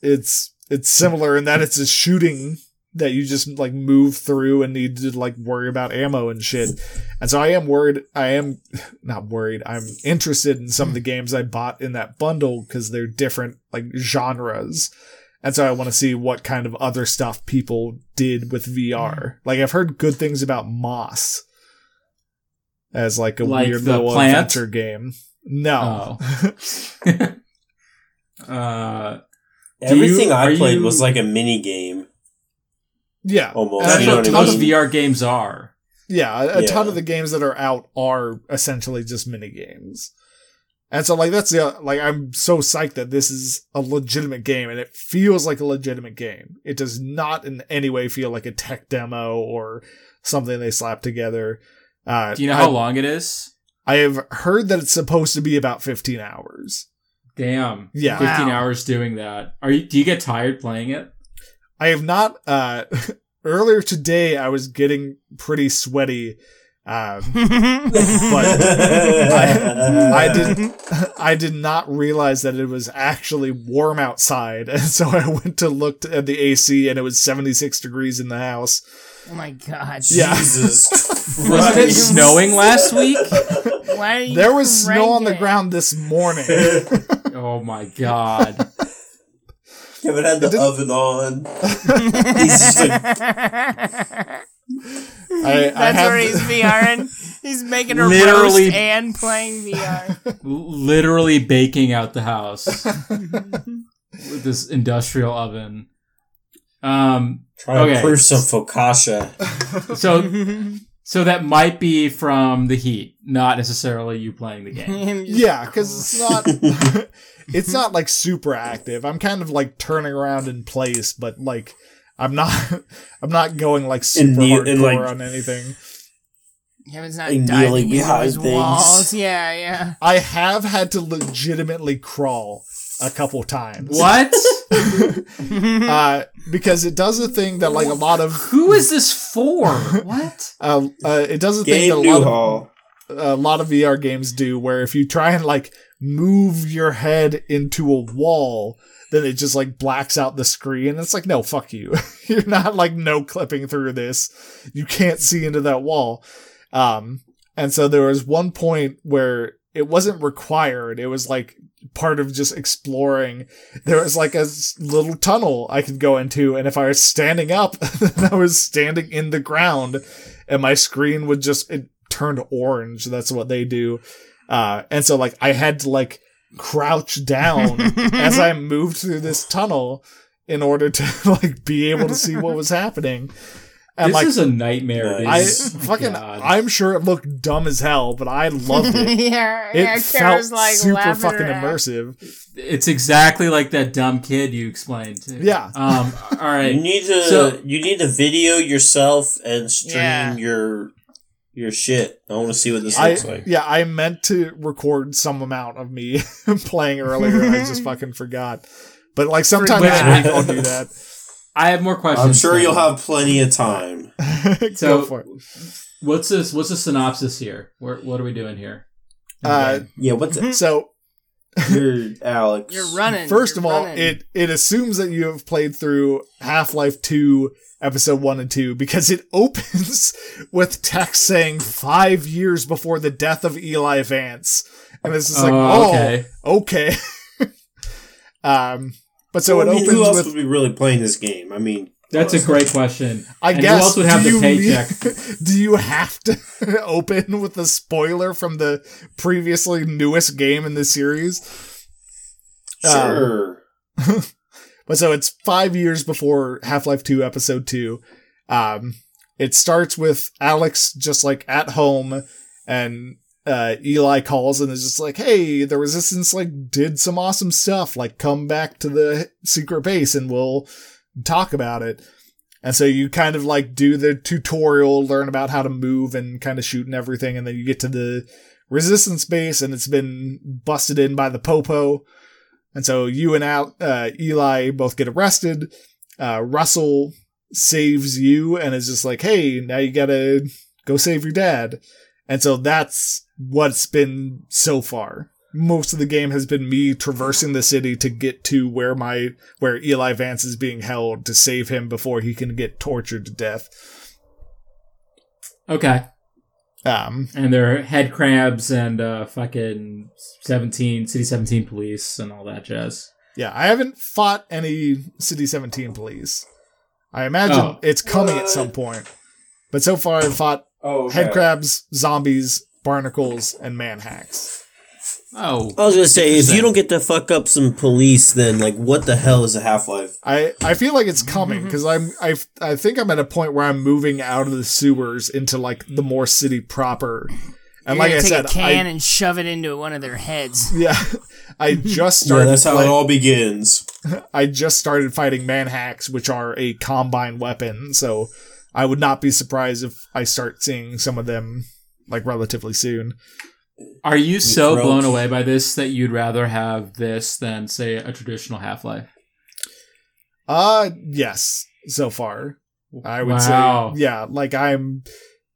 it's it's similar in that it's a shooting that you just like move through and need to like worry about ammo and shit. And so I am worried I am not worried. I'm interested in some of the games I bought in that bundle cuz they're different like genres. And so I want to see what kind of other stuff people did with VR. Like I've heard good things about Moss as like a Like weird little plant? adventure game. No. Oh. uh, Everything you- I played you- was like a mini game. yeah. Almost, that's you know a what what I ton of- mean? VR games are. Yeah, a, a ton of the games that are out are essentially just mini games. And so like that's the like I'm so psyched that this is a legitimate game and it feels like a legitimate game. It does not in any way feel like a tech demo or something they slapped together. Uh, Do you know how I, long it is? I have heard that it's supposed to be about 15 hours. Damn. Yeah. 15 Wow. hours doing that. Are you do you get tired playing it? I have not uh earlier today I was getting pretty sweaty um I, I did I did not realize that it was actually warm outside, and so I went to look at the AC, and it was 76 degrees in the house. Oh my god. Yeah. Jesus. Wasn't it snowing last week? Why are you There was snow on the cranking? ground this morning. Oh my god. Kevin had the didn't- oven on. He's just like, I, I That's have where he's VRing. He's making a Literally- roast and playing VR. Literally baking out the house with this industrial oven. Um trying Okay. to prove some focaccia. so so that might be from the heat, not necessarily you playing the game. Yeah, because it's not it's not like super active. I'm kind of like turning around in place, but like I'm not I'm not going like super knee- hardcore like- on anything. Kevin's not Like diving kneeling behind things. walls. Yeah, yeah. I have had to legitimately crawl a couple times. What? uh, because it does a thing that like a lot of Who is this for? What? uh, uh, it does a thing that a lot, of, a lot of VR games do, where if you try and like move your head into a wall, then it just like blacks out the screen. It's like no, fuck you. You're not like no clipping through this. You can't see into that wall. Um, and so there was one point where it wasn't required. It was like part of just exploring. There was like a little tunnel I could go into, and if I was standing up, then I was standing in the ground, and my screen would just it turned orange. That's what they do. Uh, and so like I had to like crouch down as I moved through this tunnel in order to like be able to see what was happening. And this like is a nightmare. dude. I fucking, God. I'm sure it looked dumb as hell, but I loved it. yeah, It yeah, felt like super fucking ass. immersive. it's exactly like that dumb kid you explained. To. Yeah. Um. All right. You need to So- you need to video yourself and stream Yeah. your your shit. I want to see what this I looks like. yeah, I meant to record some amount of me playing earlier and I just fucking forgot. But like sometimes Wait, this wait, I'll do that. I have more questions. I'm sure you'll have plenty of time. Go So- for it. What's this? What's the synopsis here? Where, what are we doing here? Uh, Yeah, what's it? so You're Alyx. You're running. First you're of all, running. it it assumes that you have played through Half Life Two, Episode One and Two, because it opens with text saying five years before the death of Eli Vance, and this is like, Oh, oh, okay. okay. um, but so Well, it I mean, opens who else with, would be really playing this game? I mean, That's a great question. I And guess. who else would have do the you paycheck? do you have to open with a spoiler from the previously newest game in the series? Um, sure. But so it's five years before Half Life 2 Episode 2. Um, it starts with Alyx just like at home, and uh, Eli calls and is just like, hey, the Resistance like did some awesome stuff. Like, come back to the secret base and we'll talk about it. And so you kind of like do the tutorial, learn about how to move and kind of shoot and everything, and then you get to the Resistance base and it's been busted in by the Popo. And so you and Al, uh, Eli both get arrested. Uh, Russell saves you and is just like, hey, now you gotta go save your dad. And so that's what's been so far. Most of the game has been me traversing the city to get to where my where Eli Vance is being held to save him before he can get tortured to death. Okay. Um, And there are head crabs and uh, fucking seventeen city seventeen police and all that jazz. yeah, I haven't fought any City 17 police. I imagine Oh. it's coming at some point. But so far I've fought Oh, head crabs, zombies, barnacles, and man hacks. Oh, I was gonna say, if you don't get to fuck up some police, then like, what the hell is a Half Life? I, I feel like it's coming mhm. because I'm I I think I'm at a point where I'm moving out of the sewers into like the more city proper, and You're like gonna I take said, a can I, and shove it into one of their heads. yeah, I just Yeah, started. that's how fight- it all begins. I just started fighting man hacks, which are a combine weapon. So I would not be surprised if I start seeing some of them like relatively soon. are you so throat. blown away by this that you'd rather have this than say a traditional Half Life? Uh yes, so far. I would Wow. say yeah, like I'm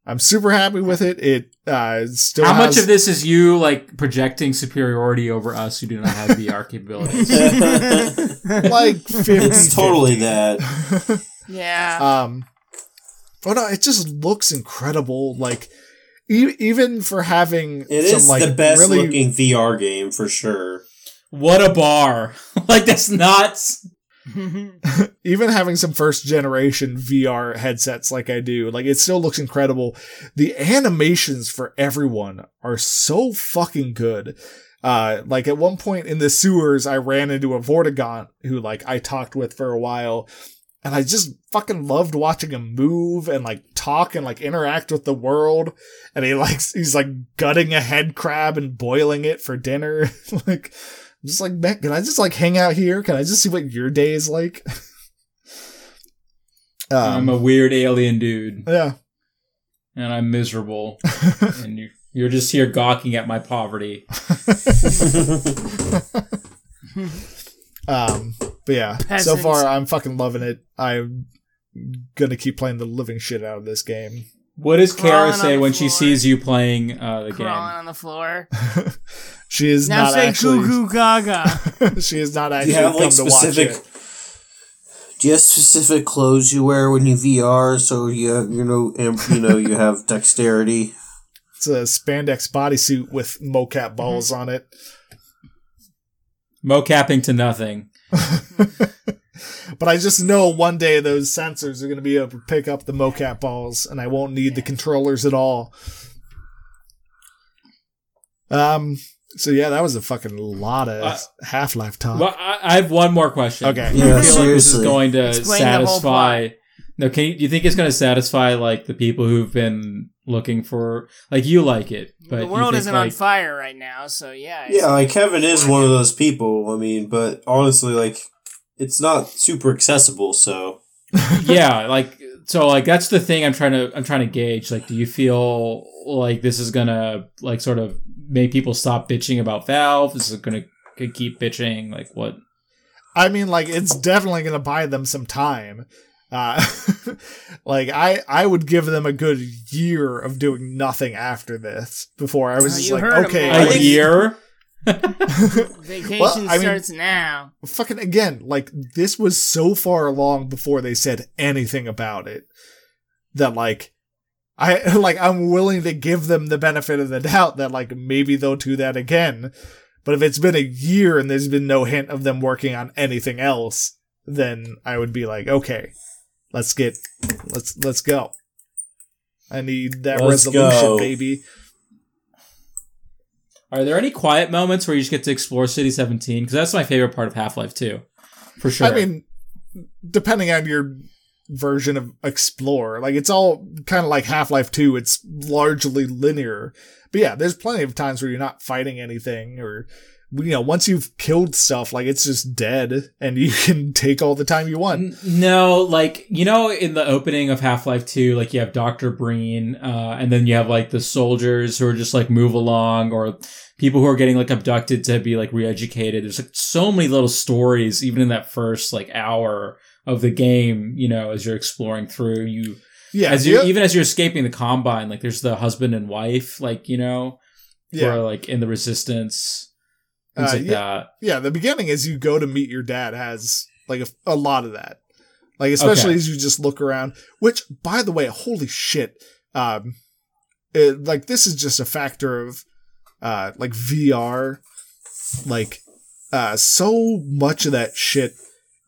I'm super happy with it. It uh still How much of this is you like projecting superiority over us who do not have VR capabilities? like 50 it's totally that. Yeah. Um, but no, it just looks incredible. Like, e- even for having It some is like the best really, looking VR game for sure. what a bar! like that's nuts. even having some first generation VR headsets like I do, like it still looks incredible. The animations for everyone are so fucking good. Uh, like at one point in the sewers, I ran into a Vortigaunt who like I talked with for a while. And I just fucking loved watching him move and like talk and like interact with the world. And he likes, he's like gutting a head crab and boiling it for dinner. like, I'm just like, man, can I just like hang out here? Can I just see what your day is like? I'm um, a weird alien dude, yeah. and I'm miserable, and you, you're just here gawking at my poverty. Um, but yeah, so far I'm fucking loving it. I'm gonna keep playing the living shit out of this game. What does Crawling Kara on say the when she floor. sees you playing uh, the Crawling game? on the floor. she is Now not say actually. goo goo gaga. she is not Do actually you have come like to watch specific? it. Do you have specific clothes you wear when you VR so you have, you know im- you know you have dexterity? It's a spandex bodysuit with mocap balls Mm-hmm. on it. Mocapping to nothing. but I just know one day those sensors are going to be able to pick up the mocap balls, and I won't need the controllers at all. Um. So yeah, that was a fucking lot of Uh, Half Life talk. Well, I, I have one more question. Okay. I Yeah, feel like this is going to Explain the whole satisfy No, can you, do you think it's going to satisfy like the people who've been looking for like you like it, but the world think, isn't on fire right now, so yeah. Yeah, like Kevin is one of those people. I mean, but honestly, like it's not super accessible. So yeah, like so like that's the thing I'm trying to I'm trying to gauge. Like, do you feel like this is gonna like sort of make people stop bitching about Valve? Is it gonna c- keep bitching? Like what? I mean, like it's definitely going to buy them some time. Uh, like I, I would give them a good year of doing nothing after this before I was Oh, just like, okay, a A I year? Vacation Well, I mean- starts now. fucking again, like this was so far along before they said anything about it that like I like I'm willing to give them the benefit of the doubt that like maybe they'll do that again. But if it's been a year and there's been no hint of them working on anything else, then I would be like, okay, let's get let's let's go. I need that Let's resolution, go. baby. Are there any quiet moments where you just get to explore City 17? Because that's my favorite part of Half Life 2. For sure. I mean, depending on your version of explore, like it's all kind of like Half Life 2. It's largely linear. But yeah, there's plenty of times where you're not fighting anything or, you know, once you've killed stuff, like it's just dead and you can take all the time you want. No, like you know, in the opening of Half Life Two, like you have Doctor Breen, uh, and then you have like the soldiers who are just like move along, or people who are getting like abducted to be like re-educated. There's like so many little stories, even in that first like hour of the game. You know, as you're exploring through, you Yeah. as you even as you're escaping the combine, like there's the husband and wife, like you know, who are like in the resistance, things Uh, like yeah. that. yeah, the beginning as you go to meet your dad has like a, a lot of that. Like especially Okay. as you just look around, which by the way, holy shit. Um it, like this is just a factor of uh like VR like uh so much of that shit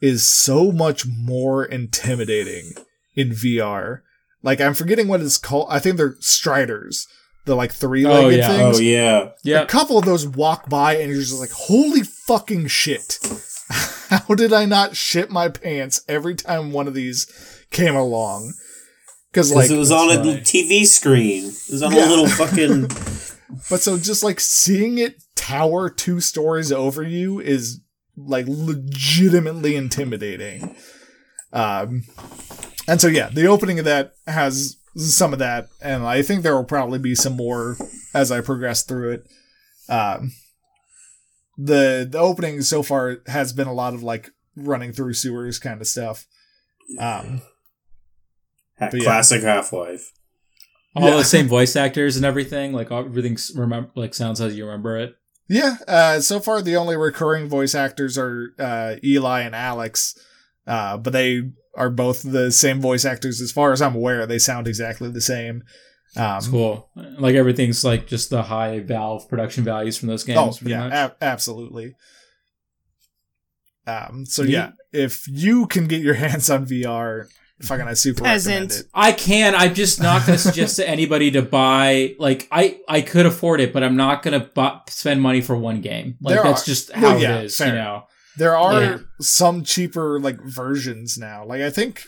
is so much more intimidating in VR. Like I'm forgetting what it's called. I think they're striders. The like three-legged Oh, yeah. things oh yeah, Yeah, a couple of those walk by and you're just like, holy fucking shit. How did I not shit my pants every time one of these came along? Because, like, it was on a that's. TV screen. It was on Yeah. a little fucking. but so just like seeing it tower two stories over you is like legitimately intimidating. Um, and so, yeah, the opening of that has some of that, and I think there will probably be some more as I progress through it. Um, the the opening so far has been a lot of like running through sewers kind of stuff. Um, But yeah. classic Half Life. all Yeah. the same voice actors and everything. Like all- everything's remember like sounds as you remember it. yeah, uh, so far the only recurring voice actors are uh, Eli and Alyx, uh, but they are both the same voice actors as far as I'm aware. They sound exactly the same. Um, It's cool. Like everything's like just the high Valve production values from those games. Oh yeah, much. ab- absolutely. Um, so You- yeah, if you can get your hands on VR, fucking I super recommend Peasant. it. I can. I'm just not going to suggest to anybody to buy. Like I, I could afford it, but I'm not going to bu- spend money for one game. Like There that's are- just well, how yeah, it is. fair. You know. There are Yeah. some cheaper like versions now. Like I think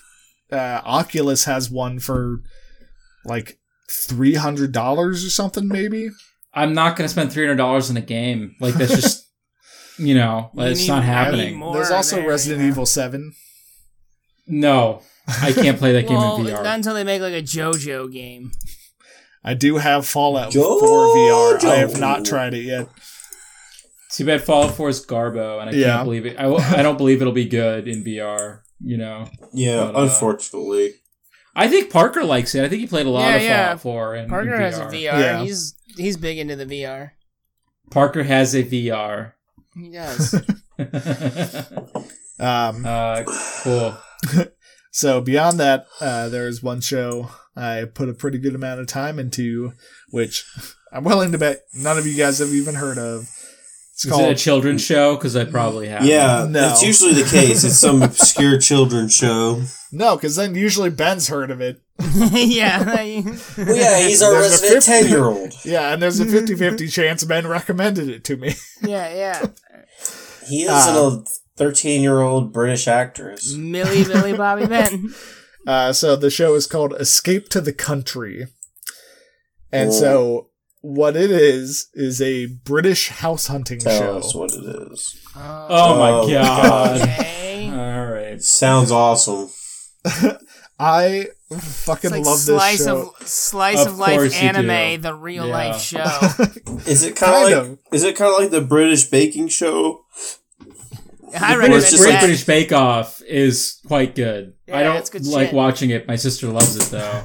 uh, Oculus has one for like three hundred dollars or something, maybe. I'm not going to spend three hundred dollars in a game. Like that's just, you know, You it's need- not happening. There's also there, Resident yeah. Evil Seven. No, I can't play that game well, in VR. not until they make like a JoJo game. I do have Fallout Jojo. 4 VR. I have not tried it yet. Too bad Fallout 4 is Garbo, and I Yeah. can't believe it. I, w- I don't believe it'll be good in VR. You know, Yeah, But, uh, unfortunately. I think Parker likes it. I think he played a lot Yeah, of yeah. Fallout 4 in, in Parker has a VR. Yeah. He's he's big into the VR. Parker has a VR. He does. Um, uh, cool. So beyond that, uh, there's one show I put a pretty good amount of time into, which I'm willing to bet none of you guys have even heard of. It's Is it a children's show? Because I probably have. Yeah, No. that's usually the case. It's some obscure children's show. no, because then usually Ben's heard of it. yeah. Well, yeah, he's our There's a resident 50 ten-year-old. Yeah, and there's a 50-50 chance Ben recommended it to me. yeah, yeah. He is a thirteen-year-old British actress. Millie Millie Bobby Ben. Uh, so the show is called Escape to the Country. And so what it is, is a British house hunting Tell show. us what it is. Oh, oh my Oh, god. Okay. All right. Sounds awesome. I It's fucking like love slice this show. of slice Of of, life anime, the real Yeah. life show. Is it kind Kind of like? of. Is it kind of like the British baking show? I Or reckon it's it's just like- British Bake Off is quite good. I don't good like shit. watching it. My sister loves it though.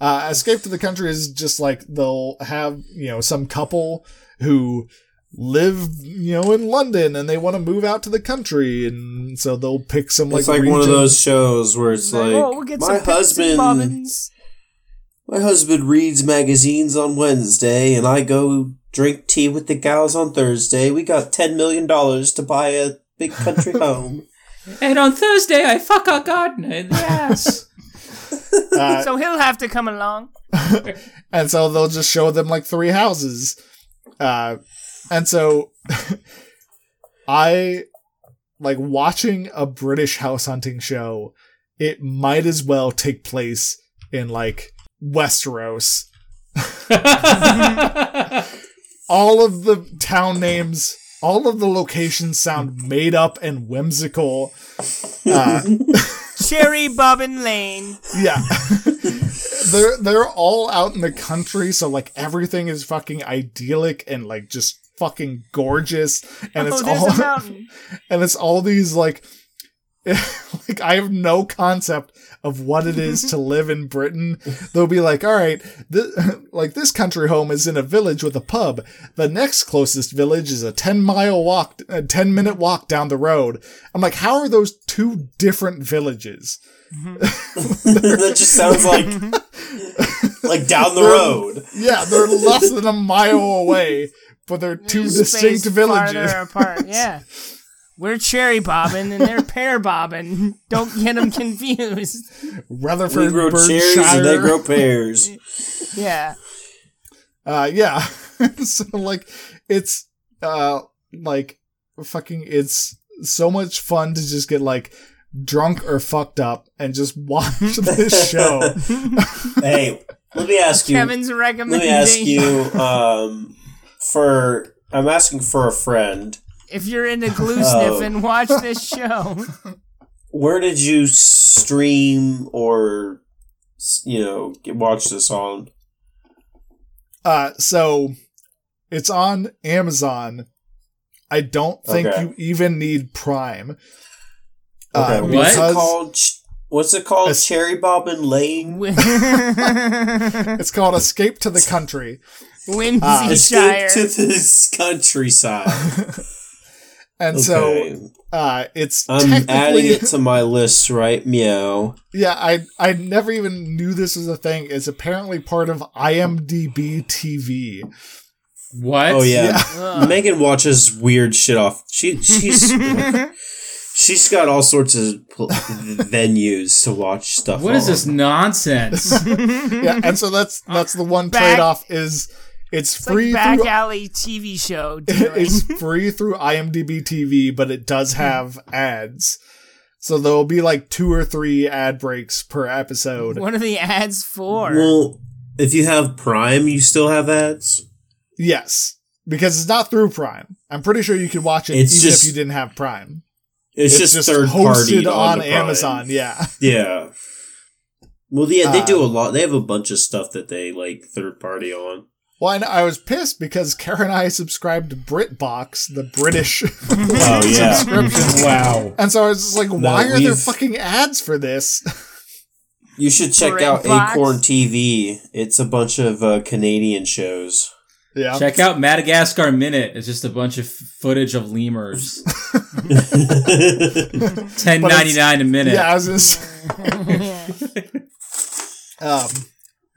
Uh, Escape to the Country is just like they'll have, you know, some couple who live, you know, in London and they want to move out to the country. And so they'll pick some like, it's like one of those shows where it's like oh, we'll get my some husband. My husband reads magazines on Wednesday, and I go drink tea with the gals on Thursday. We got ten million dollars to buy a big country home. and on Thursday, I fuck our gardener in the ass. Uh, So he'll have to come along. and so they'll just show them like three houses. Uh and so i like watching a british house hunting show it might as well take place in like westeros. All of the town names all of the locations sound made up and whimsical. Uh, Cherry Bobbin Lane. Yeah. they're they're all out in the country, so like everything is fucking idyllic and like just fucking gorgeous. And oh, it's all and it's all these like like I have no concept of what it is to live in Britain. They'll be like, all right, th- like this country home is in a village with a pub. The next closest village is a 10 mile walk, a 10 minute walk down the road. I'm like, how are those two different villages? Mm-hmm. that just sounds like like down the road. Yeah, they're less than a mile away, but they're two distinct villages. farther apart. Yeah. We're cherry bobbing and they're pear bobbing. Don't get them confused. We Rutherford, grow cherries and they grow pears. Yeah. Uh, yeah. so like, it's uh, like fucking. It's so much fun to just get like drunk or fucked up and just watch this show. hey, let me ask you. Kevin's recommendation. Let me ask you. Um, for I'm asking for a friend. If you're into glue Oh. sniffing, watch this show. Where did you stream or you know watch this on? Uh, so it's on Amazon. I don't think Okay. you even need Prime. Okay, Uh, what? what's it called? What's it called? Es- Cherry Bobbin Lane. It's called Escape to the Country. Escape to this countryside. And Okay. so uh it's I'm adding it to my list right meow. Yeah, I I never even knew this was a thing. It's apparently part of IMDb TV. What? Oh yeah. Ugh. Megan watches weird shit off. She she's she's got all sorts of pl- venues to watch stuff. What is on. this nonsense? Yeah, and so that's that's the one trade off is it's It's free like back through alley TV show dealing. it's free through IMDb TV, but it does have ads. So there'll be like two or three ad breaks per episode. what are the ads for? Well, if you have Prime, you still have ads. Yes, because it's not through Prime. I'm pretty sure you could watch it It's even just- if you didn't have Prime. It's, just, third party hosted on. Amazon. Yeah. Yeah. Well, yeah, they do Uh, a lot. They have a bunch of stuff that they like third party on. Well, I, was pissed because Kara and I subscribed to BritBox, the British Oh subscription. wow. And so I was just like, why are there we've- fucking ads for this? You should check Great out box. Acorn TV. It's a bunch of uh, Canadian shows. yeah. Check out Madagascar Minute. It's just a bunch of footage of lemurs. Ten ninety nine a minute. Yeah, I was just. um,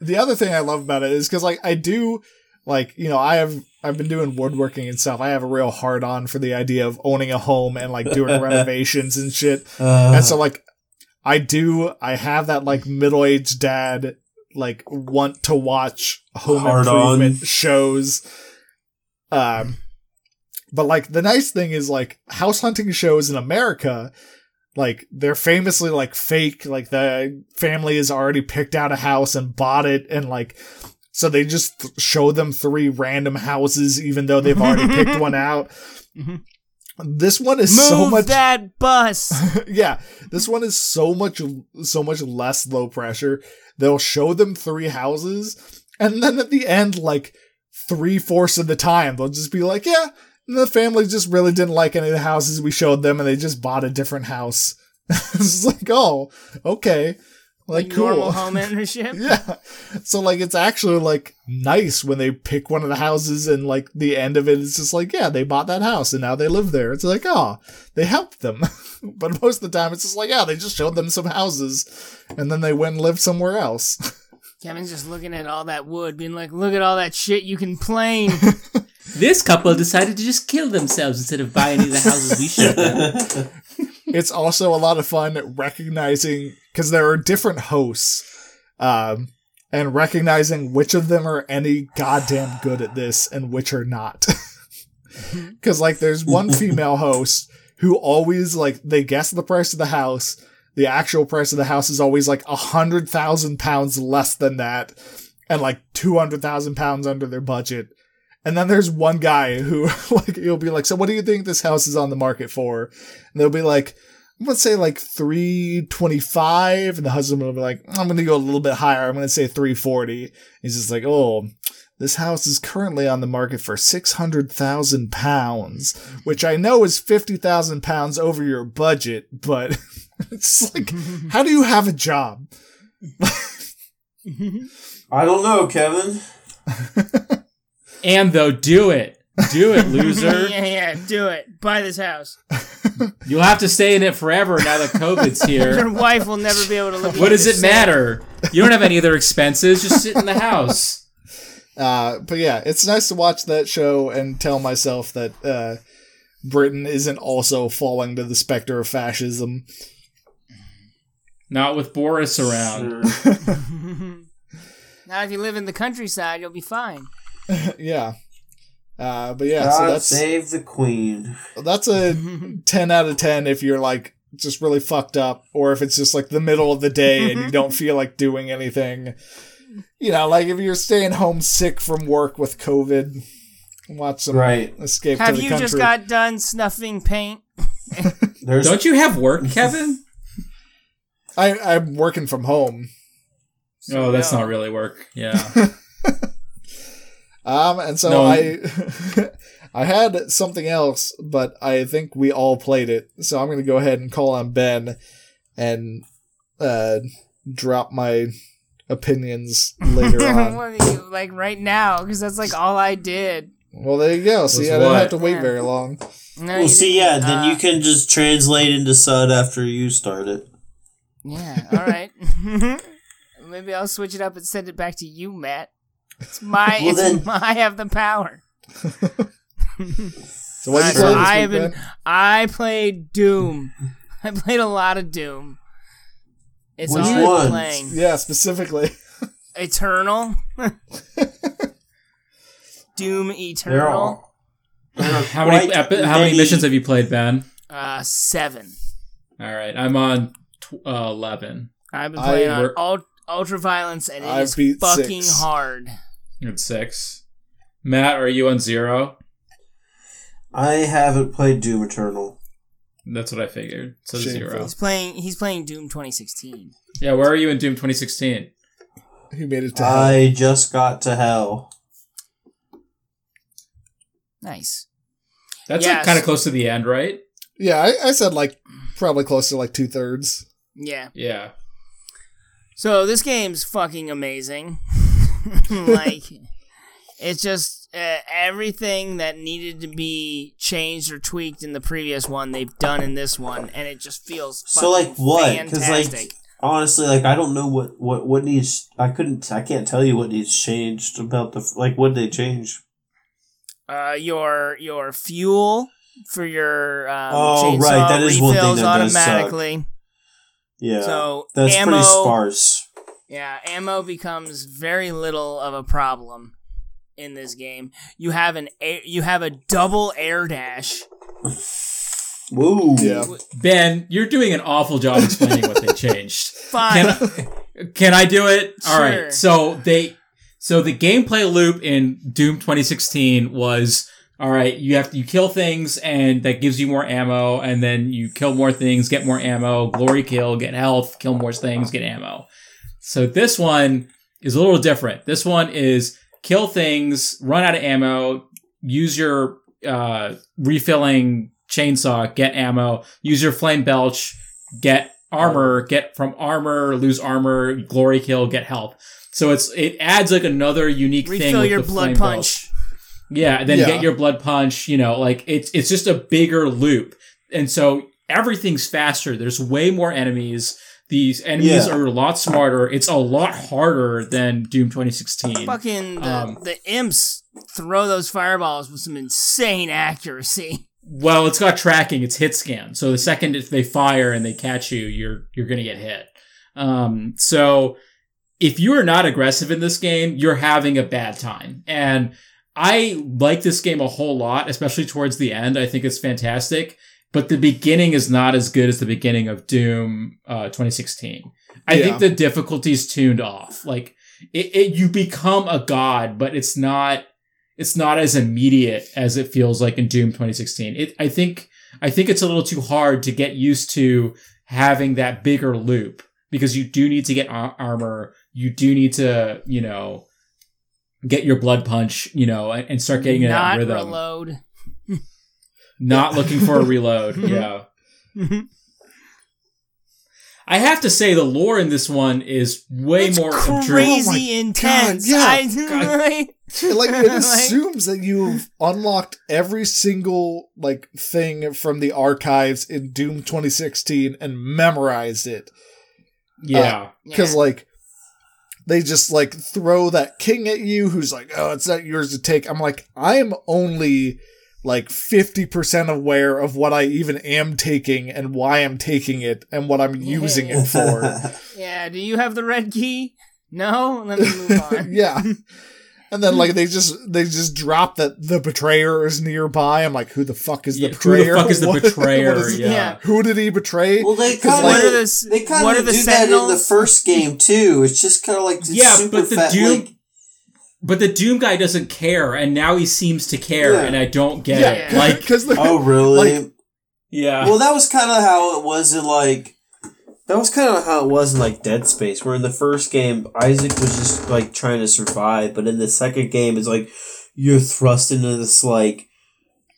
the other thing I love about it is because like I do like you know I have I've been doing woodworking and stuff. I have a real hard on for the idea of owning a home and like doing renovations and shit. Uh, and so like I do I have that like middle aged dad like want to watch home Hard improvement on. shows. Um, but like the nice thing is like house hunting shows in America like they're famously like fake like the family has already picked out a house and bought it and like so they just th- show them three random houses even though they've already picked one out Mhm. this one is Move so much that bus. yeah this one is so much so much less low pressure they'll show them three houses and then at the end like three-fourths of the time they'll just be like yeah the family just really didn't like any of the houses we showed them and they just bought a different house. It's like oh okay. Like, Like cool. normal home ownership. yeah. So like it's actually like nice when they pick one of the houses and like the end of it is just like yeah they bought that house and now they live there. It's like oh they helped them. But most of the time it's just like yeah they just showed them some houses and then they went and lived somewhere else Kevin's just looking at all that wood, being like, "Look at all that shit you can plane." This couple decided to just kill themselves instead of buy any of the houses we should them. it's also a lot of fun recognizing because there are different hosts um and recognizing which of them are any goddamn good at this and which are not because like there's one female host who always like they guess the price of the house the actual price of the house is always like a hundred thousand pounds less than that and like 200,000 pounds under their budget. And then there's one guy who like he'll be like so what do you think this house is on the market for? And they'll be like I'm gonna say like 325 and the husband will be like I'm gonna go a little bit higher. I'm gonna say 340 he's just like oh this house is currently on the market for 600,000 pounds which I know is 50,000 pounds over your budget but it's like how do you have a job I don't know, Kevin. And though, do it. Do it, loser. yeah, yeah, do it. Buy this house. You'll have to stay in it forever now that COVID's here. Your here. wife will never be able to live. What does it matter? You don't have any other expenses. Just sit in the house. Uh, but yeah, it's nice to watch that show and tell myself that uh, Britain isn't also falling to the specter of fascism. Not with Boris around. Sure. Now, if you live in the countryside, you'll be fine. yeah. Uh, but yeah, God so that's save the queen. that's a ten out of ten if you're like just really fucked up, or if it's just like the middle of the day and you don't feel like doing anything. You know, like if you're staying home sick from work with COVID, watch some Right. Escape to Have the you Country. just got done snuffing paint? Don't you have work, Kevin? I I'm working from home. Oh, that's Yeah. not really work. Yeah. Um, and so No. I, I had something else, but I think we all played it. So I'm going to go ahead and call on Ben, and uh, drop my opinions later on. What are you, like right now, because that's like all I did. well, there you go. See, Was I didn't what? have to wait Yeah. very long. No, Well, see, didn't. yeah, then Uh, you can just translate into Sud after you start it. Yeah, all right. Maybe I'll switch it up and send it back to you, Matt. It's my. Well, it's then- my I have the power. So what you play so I have been. I played Doom. I played a lot of Doom. It's Which all I've ones? playing. Yeah, specifically. Eternal. Doom Eternal. How many epi- how many missions have you played, Ben? Uh, seven. All right, I'm on tw- uh, eleven. I've been I playing on ult- Ultra Violence, and it I've is fucking six. hard. You're at six. Matt, are you on zero? I haven't played Doom Eternal. That's what I figured. So Shameful. zero. He's playing. He's playing Doom 2016. Yeah, where are you in Doom 2016? He made it to hell. I just got to hell. Nice. That's Yes. like kind of close to the end, right? Yeah, I, I said like probably close to like two thirds. Yeah. Yeah. So this game's fucking amazing. like, it's just uh, everything that needed to be changed or tweaked in the previous one they've done in this one, and it just feels So like what? Because like honestly, like I don't know what what what needs. I couldn't. I can't tell you what needs changed about the like. What they change? uh, your your fuel for your um, Oh, right, that is one thing refills that does suck. Automatically. Yeah, So that's ammo, pretty sparse. Yeah, ammo becomes very little of a problem in this game. You have an air, you have a double air dash Woo. Yeah. Ben, you're doing an awful job explaining what they changed. Fine. Can, can I do it? All right. Sure. So they, so the gameplay loop in Doom 2016 was, all right, you have to, you kill things and that gives you more ammo and then you kill more things, get more ammo, glory kill, get health, kill more things, get ammo. So this one is a little different. This one is kill things, run out of ammo, use your, uh, refilling chainsaw, get ammo, use your flame belch, get armor, get from armor, lose armor, glory kill, get health. So it's it adds like another unique thing. Refill your the blood flame punch. belch. Yeah, and then Yeah. get your blood punch. You know, like it's it's just a bigger loop, and so everything's faster. There's way more enemies. These enemies Yeah. are a lot smarter. It's a lot harder than Doom 2016. Fucking the, Um, the imps throw those fireballs with some insane accuracy. Well, it's got tracking. It's hit scan. So the second if they fire and they catch you, you're you're gonna get hit. Um, so if you are not aggressive in this game, you're having a bad time. And I like this game a whole lot, especially towards the end. I think it's fantastic. But the beginning is not as good as the beginning of Doom uh, 2016. I Yeah. think the difficulty's tuned off. Like it, it, you become a god, but it's not it's not as immediate as it feels like in Doom 2016. It, I think, I think it's a little too hard to get used to having that bigger loop because you do need to get ar- armor. You do need to, you know, get your blood punch, you know, and, and start getting in that Not rhythm. reload. Not looking for a reload. yeah. I have to say the lore in this one is way it's more oh crazy. Oh intense. God, yeah. I, like it Like- assumes that you've unlocked every single like thing from the archives in Doom 2016 and memorized it. Yeah. Uh, because Yeah. like they just like throw that king at you who's like, oh, it's not yours to take. I'm like, I'm only like 50% aware of what I even am taking and why I'm taking it and what I'm using it for. yeah. Do you have the red key? No. Let me move on. yeah. And then hmm. like they just they just drop that the betrayer is nearby. I'm like, who the fuck is the Yeah, who the betrayer? fuck is the What- betrayer? what is- Yeah. Yeah. Who did he betray? Well, they kind like- of the they kind what are of the do that in the first game too. It's just kind of like this Yeah, super but the fat, Doom- like But the Doom guy doesn't care, and now he seems to care, Yeah. and I don't get yeah, it. Like, because oh really? Like- yeah, well, that was kind of how it was in like that was kind of how it was in like Dead Space, where in the first game Isaac was just like trying to survive, but in the second game it's like you're thrust into this like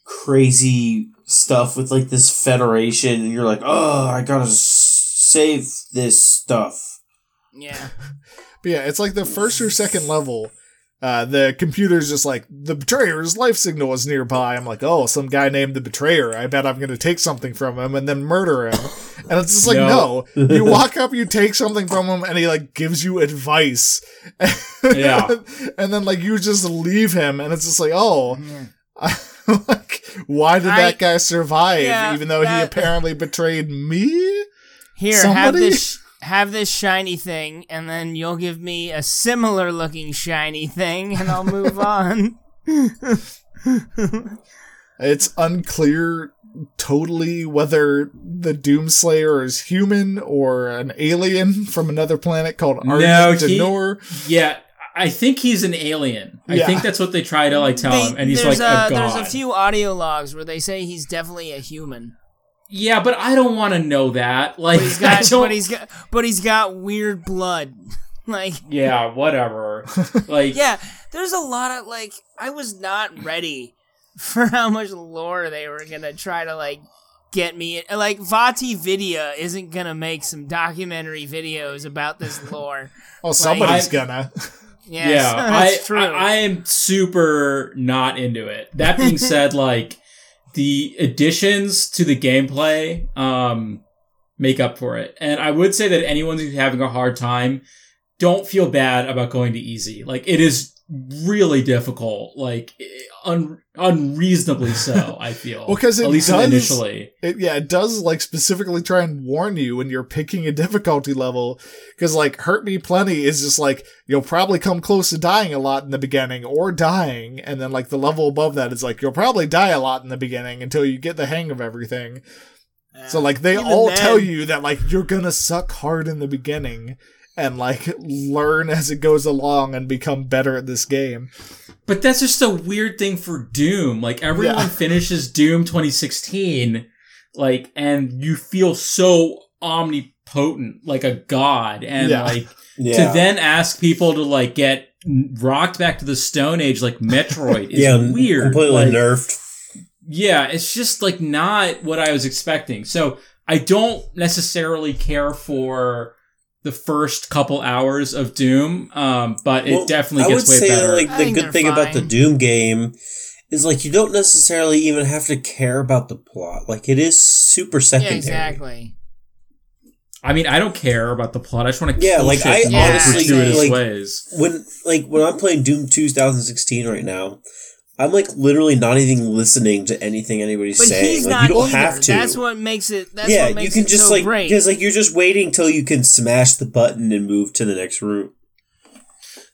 crazy stuff with like this federation, and you're like, oh, I gotta save this stuff. Yeah. But yeah, it's like the first or second level. Uh, the computer's just like the betrayer's life signal is nearby. I'm like, oh, some guy named the betrayer. I bet I'm gonna take something from him and then murder him. And it's just like, no. No. You walk up, you take something from him, and he like gives you advice. Yeah. and then like you just leave him, and it's just like, oh, Yeah. like why did I- that guy survive Yeah, even though he apparently betrayed me? Here, have this have this shiny thing, and then you'll give me a similar looking shiny thing, and I'll move on. It's unclear totally whether the Doomslayer is human or an alien from another planet called No, D'Nur. yeah. I think he's an alien. I Yeah. think that's what they try to like tell They- him, and he's like a, a, god. there's a few audio logs where they say he's definitely a human, yeah, but I don't want to know that. Like, but he's I got but he's got but he's got weird blood. like yeah, whatever. Like, yeah, there's a lot of like I was not ready for how much lore they were gonna try to like get me. Like VaatiVidya isn't gonna make some documentary videos about this lore. Oh, somebody's I- gonna. Yes, yeah, that's I, true. I I am super not into it. That being said, like the additions to the gameplay um make up for it. And I would say that anyone who's having a hard time, don't feel bad about going to easy. Like it is really difficult, like un- unreasonably so. I feel Well, 'cause it at least does- initially. It, yeah, it does like specifically try and warn you when you're picking a difficulty level. Cause like Hurt Me Plenty is just like, you'll probably come close to dying a lot in the beginning or dying. And then like the level above that is like, you'll probably die a lot in the beginning until you get the hang of everything. So like they all then- tell you that like you're gonna suck hard in the beginning and like learn as it goes along and become better at this game. But that's just a weird thing for Doom. Like everyone Yeah. finishes Doom 2016, like, and you feel so omnipotent, like a god, and Yeah. like Yeah. to then ask people to like get rocked back to the Stone Age like Metroid is yeah, weird. Completely Like, nerfed. yeah, it's just like not what I was expecting. So I don't necessarily care for the first couple hours of Doom, um, but it Well, definitely gets would way say better. that, like the good they're thing about the. Doom game is like you don't necessarily even have to care about the plot. Like it is super Yeah, secondary. exactly. I mean, I don't care about the plot. I just want to Yeah, kill like, shit I in honestly, gratuitous like- ways. When like when I'm playing Doom 2016 right now, I'm like literally not even listening to anything anybody's But saying. he's like not you don't either. have to. That's what makes it. That's yeah, what makes you can it just so like because like you're just waiting till you can smash the button and move to the next room.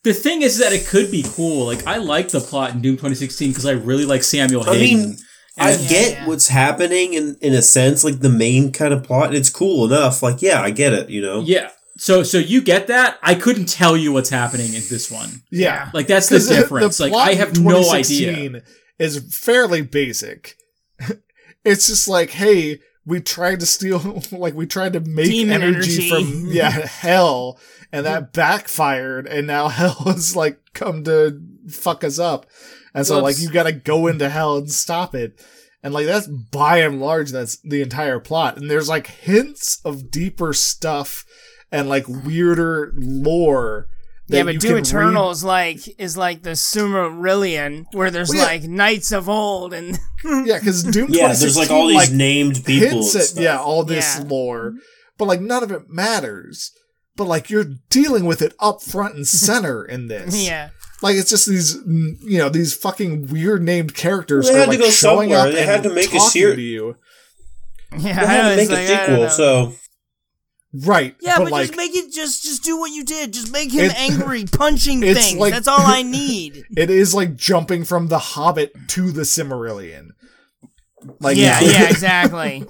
The thing is that it could be cool. Like I like the plot in Doom 2016 because I really like Samuel I Hayden. mean, I Yeah, get yeah. what's happening in in a sense, like the main kind of plot. It's cool enough. Like yeah, I get it. You know. yeah. So so you get that? I couldn't tell you what's happening in this one. Yeah. Like that's the difference. like plot I in have no idea. Is fairly basic. it's just like, hey, we tried to steal, like we tried to make Demon energy, energy. from yeah hell, and that backfired, and now hell has like come to fuck us up, and so like you got to go into hell and stop it. And like that's by and large that's the entire plot. And there's like hints of deeper stuff and like weirder lore. that yeah, but you Doom can read Eternal is like is like the Silmarillion, where there's Well, yeah. like knights of old and Yeah, because Doom. Yeah, there's like all 2016, these named people. hints at yeah all this Yeah. lore, but like none of it matters. But like you're dealing with it up front and center in this. yeah, like it's just these mm, you know these fucking weird named characters Well, they are had to like go showing somewhere. up They and had to make a talking to you. yeah. They I had to make a like, I sequel, so Right. Yeah, but, but, like just make it just just do what you did. Just make him It- angry, punching things. like- That's all I need. it is like jumping from the Hobbit to the Silmarillion. Like yeah, yeah, exactly.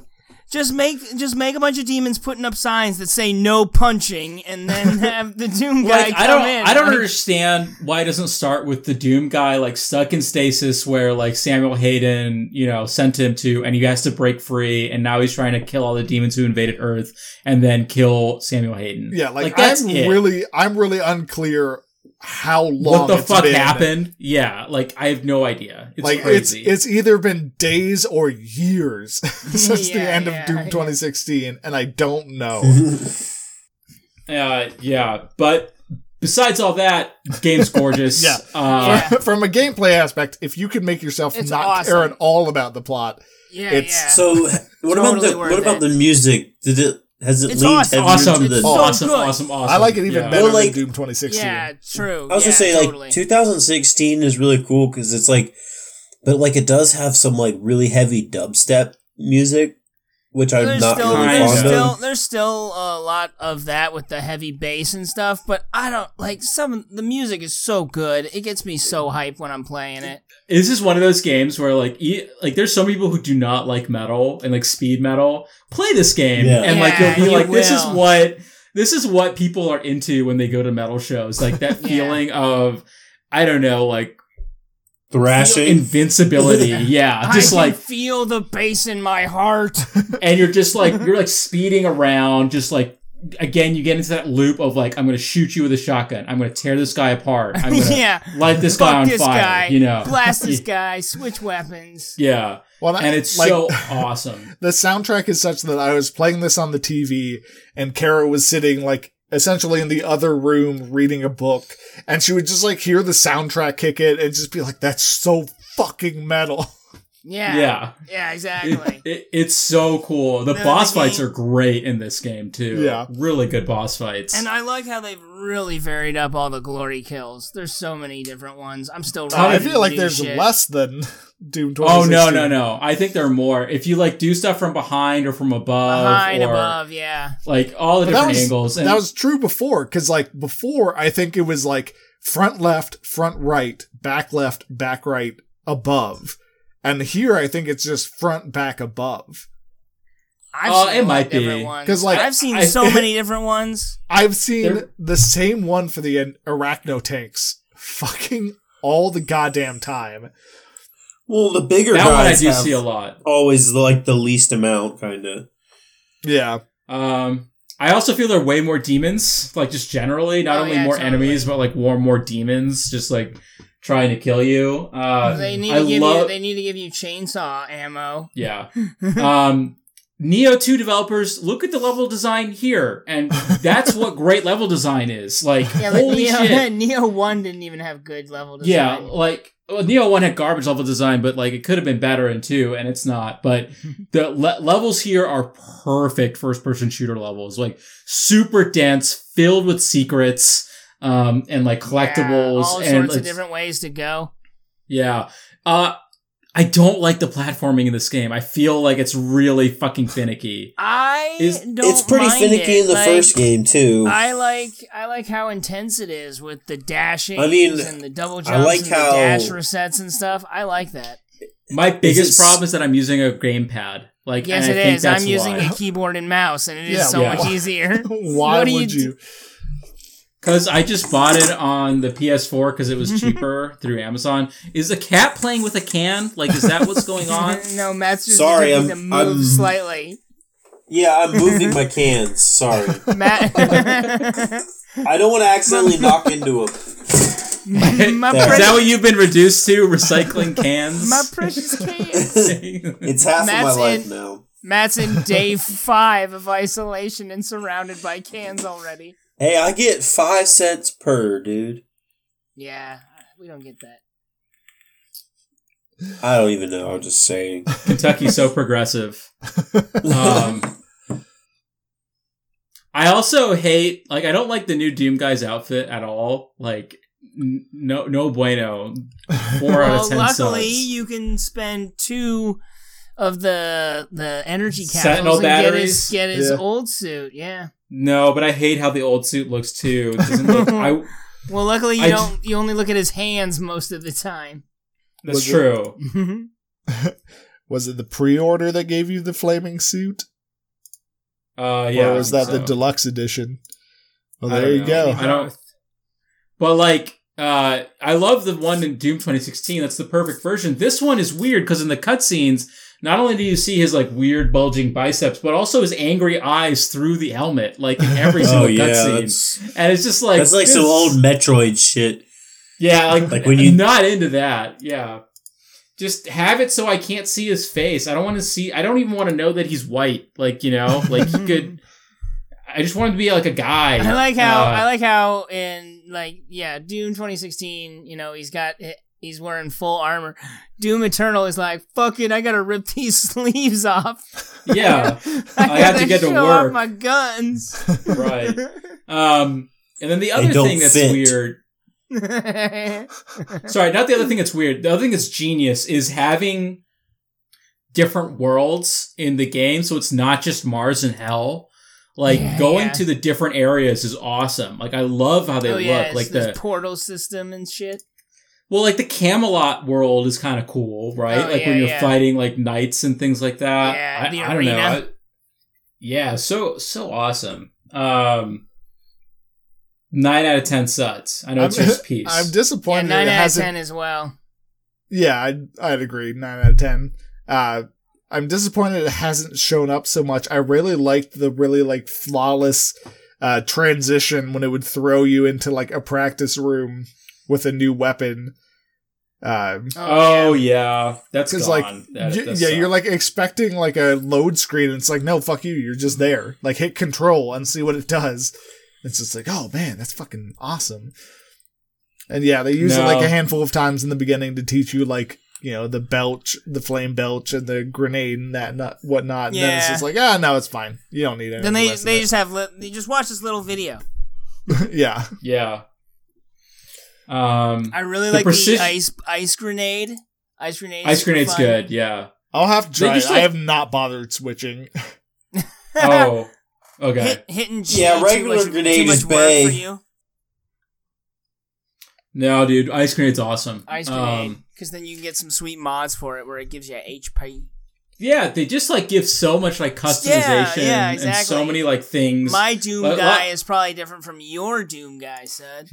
Just make just make a bunch of demons putting up signs that say no punching, and then have the Doom guy Like come I don't in. I don't Like, understand why it doesn't start with the Doom guy like stuck in stasis where like Samuel Hayden, you know, sent him to and he has to break free and now he's trying to kill all the demons who invaded Earth and then kill Samuel Hayden. Yeah, like, that's I'm it. really I'm really unclear how long what the it's fuck been. happened? Yeah, like I have no idea. It's like crazy. it's it's either been days or years since the end yeah, of Doom yeah. 2016, and I don't know. uh, yeah, but besides all that, game's gorgeous. Yeah. Uh, Yeah. From a gameplay aspect, if you can make yourself It's not awesome. care at all about the plot, yeah, it's yeah. so what Totally about the worth what about it. the music? Did it has it It's leaned awesome. heavier awesome, into the It's so awesome, good. awesome, awesome. I like it even Yeah. better Well, like- than Doom 2016. yeah, true. I was yeah, gonna say totally. like 2016 is really cool because it's like, but like it does have some like really heavy dubstep music, which I'm there's not still really Kinda. there's fond still of. there's still a lot of that with the heavy bass and stuff, but I don't like some the music is so good. It gets me so hyped when I'm playing it. This is one of those games where like e- like there's some people who do not like metal and like speed metal. Play this game Yeah. and like you'll be you like, this is what this is what people are into when they go to metal shows. Like that Yeah. feeling of I don't know, like Thrashing. invincibility. yeah, just I like can feel the bass in my heart. and you're just like you're like speeding around, just like again you get into that loop of like I'm gonna shoot you with a shotgun. I'm gonna tear this guy apart. I'm gonna yeah, light this guy on this fire. guy, You know, blast this guy, switch weapons. yeah, Well, I- and it's like, so awesome. the soundtrack is such that I was playing this on the TV and Kara was sitting like essentially in the other room reading a book and she would just like hear the soundtrack kick in and just be like, that's so fucking metal. Yeah. Yeah. Yeah, exactly. it- it's so cool. The No, boss the fights are great in this game too. Yeah. really good boss fights. and I like how they've really varied up all the glory kills. There's so many different ones. I'm still. I feel like there's shit. less than Doom 2016. oh no no no! I think there are more. If you like do stuff from behind or from above, behind, or above. Yeah. like all the But that different was, angles. And that was true before, because like before, I think it was like front left, front right, back left, back right, above. And here, I think it's just front, back, above. I've Uh, seen it might be. ones. 'Cause, like, I've seen I- so many different ones. I've seen There- the same one for the arachno tanks fucking all the goddamn time. Well, the bigger that one I do see a lot. always like the least amount, kind of. Yeah. Um, I also feel there are way more demons, like just generally, not Oh, only yeah, more totally. enemies, but like more more demons, just like trying to kill you. Uh, they need I to give you. They need to give you chainsaw ammo. yeah. um, Nioh 2 developers, look at the level design here, and that's what great level design is. Like, Yeah, holy Nioh, shit. Nioh One didn't even have good level design. Yeah, like well, Nioh One had garbage level design, but like it could have been better in two, and it's not. But the le- levels here are perfect first person shooter levels, like super dense, filled with secrets, um, and like collectibles, Yeah, all and sorts of different ways to go. yeah. Uh, I don't like the platforming in this game. I feel like it's really fucking finicky. I Is- don't. It's pretty mind finicky it. in the Like, first game too. I like I like how intense it is with the dashing I mean, and the double I jumps like and how- the dash resets and stuff. I like that. My biggest it problem is that I'm using a gamepad. Like, Yes, and it I think is. that's I'm using why. a keyboard and mouse, and it is Yeah, so yeah. much easier. Why What do would you you? Because I just bought it on the PS4 because it was cheaper through Amazon. Is a cat playing with a can? Like, is that what's going on? no, Matt's just Sorry, I'm- to move I'm- slightly. yeah, I'm moving my cans. Sorry, Matt, I don't want to accidentally knock into them. my, Is Is precious, that what you've been reduced to? Recycling cans? my precious cans. It's half Matt's of my life in- now. Matt's in day five of isolation and surrounded by cans already. Hey, I get five cents per dude. Yeah, we don't get that. I don't even know. I'm just saying. Kentucky's so progressive. Um, I also hate, like, I don't like the new Doom guy's outfit at all. Like, n- no, no bueno. Four out of ten luckily sucks. you can spend two of the the energy Sentinel capsules and get his get his Yeah. old suit. Yeah. No, but I hate how the old suit looks too. It doesn't look. I. Well, luckily you I don't. You only look at his hands most of the time. That's Was it- true. Was it the pre-order that gave you the flaming suit, Uh, yeah. or was that the deluxe edition? Well, there you know. go. I don't. But like, uh, I love the one in Doom 2016. That's the perfect version. This one is weird because in the cutscenes, not only do you see his like weird bulging biceps, but also his angry eyes through the helmet, like in every single Oh yeah, cutscene. And it's just like that's like some old Metroid shit. Yeah, like, Like when you- not into that. Yeah. Just have it so I can't see his face. I don't want to see. I don't even want to know that he's white. Like you know, like he could. I just want him to be like a guy. I like how Uh, I like how in like yeah Doom 2016. You know he's got he's wearing full armor. Doom Eternal is like fuck it. I gotta rip these sleeves off. Yeah, I, I have to gotta get to show work. off my guns. right. Um, and then the other don't thing that's fit. weird. Sorry, not the other thing that's weird. The other thing that's genius is having different worlds in the game, so it's not just Mars and Hell. Like Yeah, going yeah. to the different areas is awesome. Like I love how they oh look. yeah, like the portal system and shit. Well, like the Camelot world is kind of cool, right? Oh, like yeah, when you're yeah. fighting like knights and things like that. Yeah, I, the I don't know. arena. I- yeah, so so awesome. Um, nine out of ten suds. I know it's I'm- your piece. I'm Yeah, disappointed nine out of ten as well. Yeah, I'd, I'd agree. Nine out of ten. Uh, I'm disappointed it hasn't shown up so much. I really liked the really like flawless uh, transition when it would throw you into like a practice room with a new weapon. Um, Oh yeah, that's because like That- y- that yeah, you're like expecting like a load screen, and it's like no, fuck you, you're just there. Like hit control and see what it does. It's just like oh man, that's fucking awesome. And yeah, they use it like a handful of times in the beginning to teach you like you know the belch, the flame belch, and the grenade and that and whatnot. And then it's just like ah no, it's fine. You don't need it. Then they they just have li- they just watch this little video. yeah. Yeah. Um, I really The like precision- the ice ice grenade. Ice grenade. ice grenade's good. Yeah. I'll have to try. just, it. I have not bothered switching. Oh. Okay. Hit, hitting G Yeah, too regular much, grenade too much is work bae. No, dude, ice grenade's awesome. Ice grenade, Um, because then you can get some sweet mods for it where it gives you HP. yeah, they just like give so much like customization yeah, yeah, and so many like things. My Doom But guy is probably different from your Doom guy, said.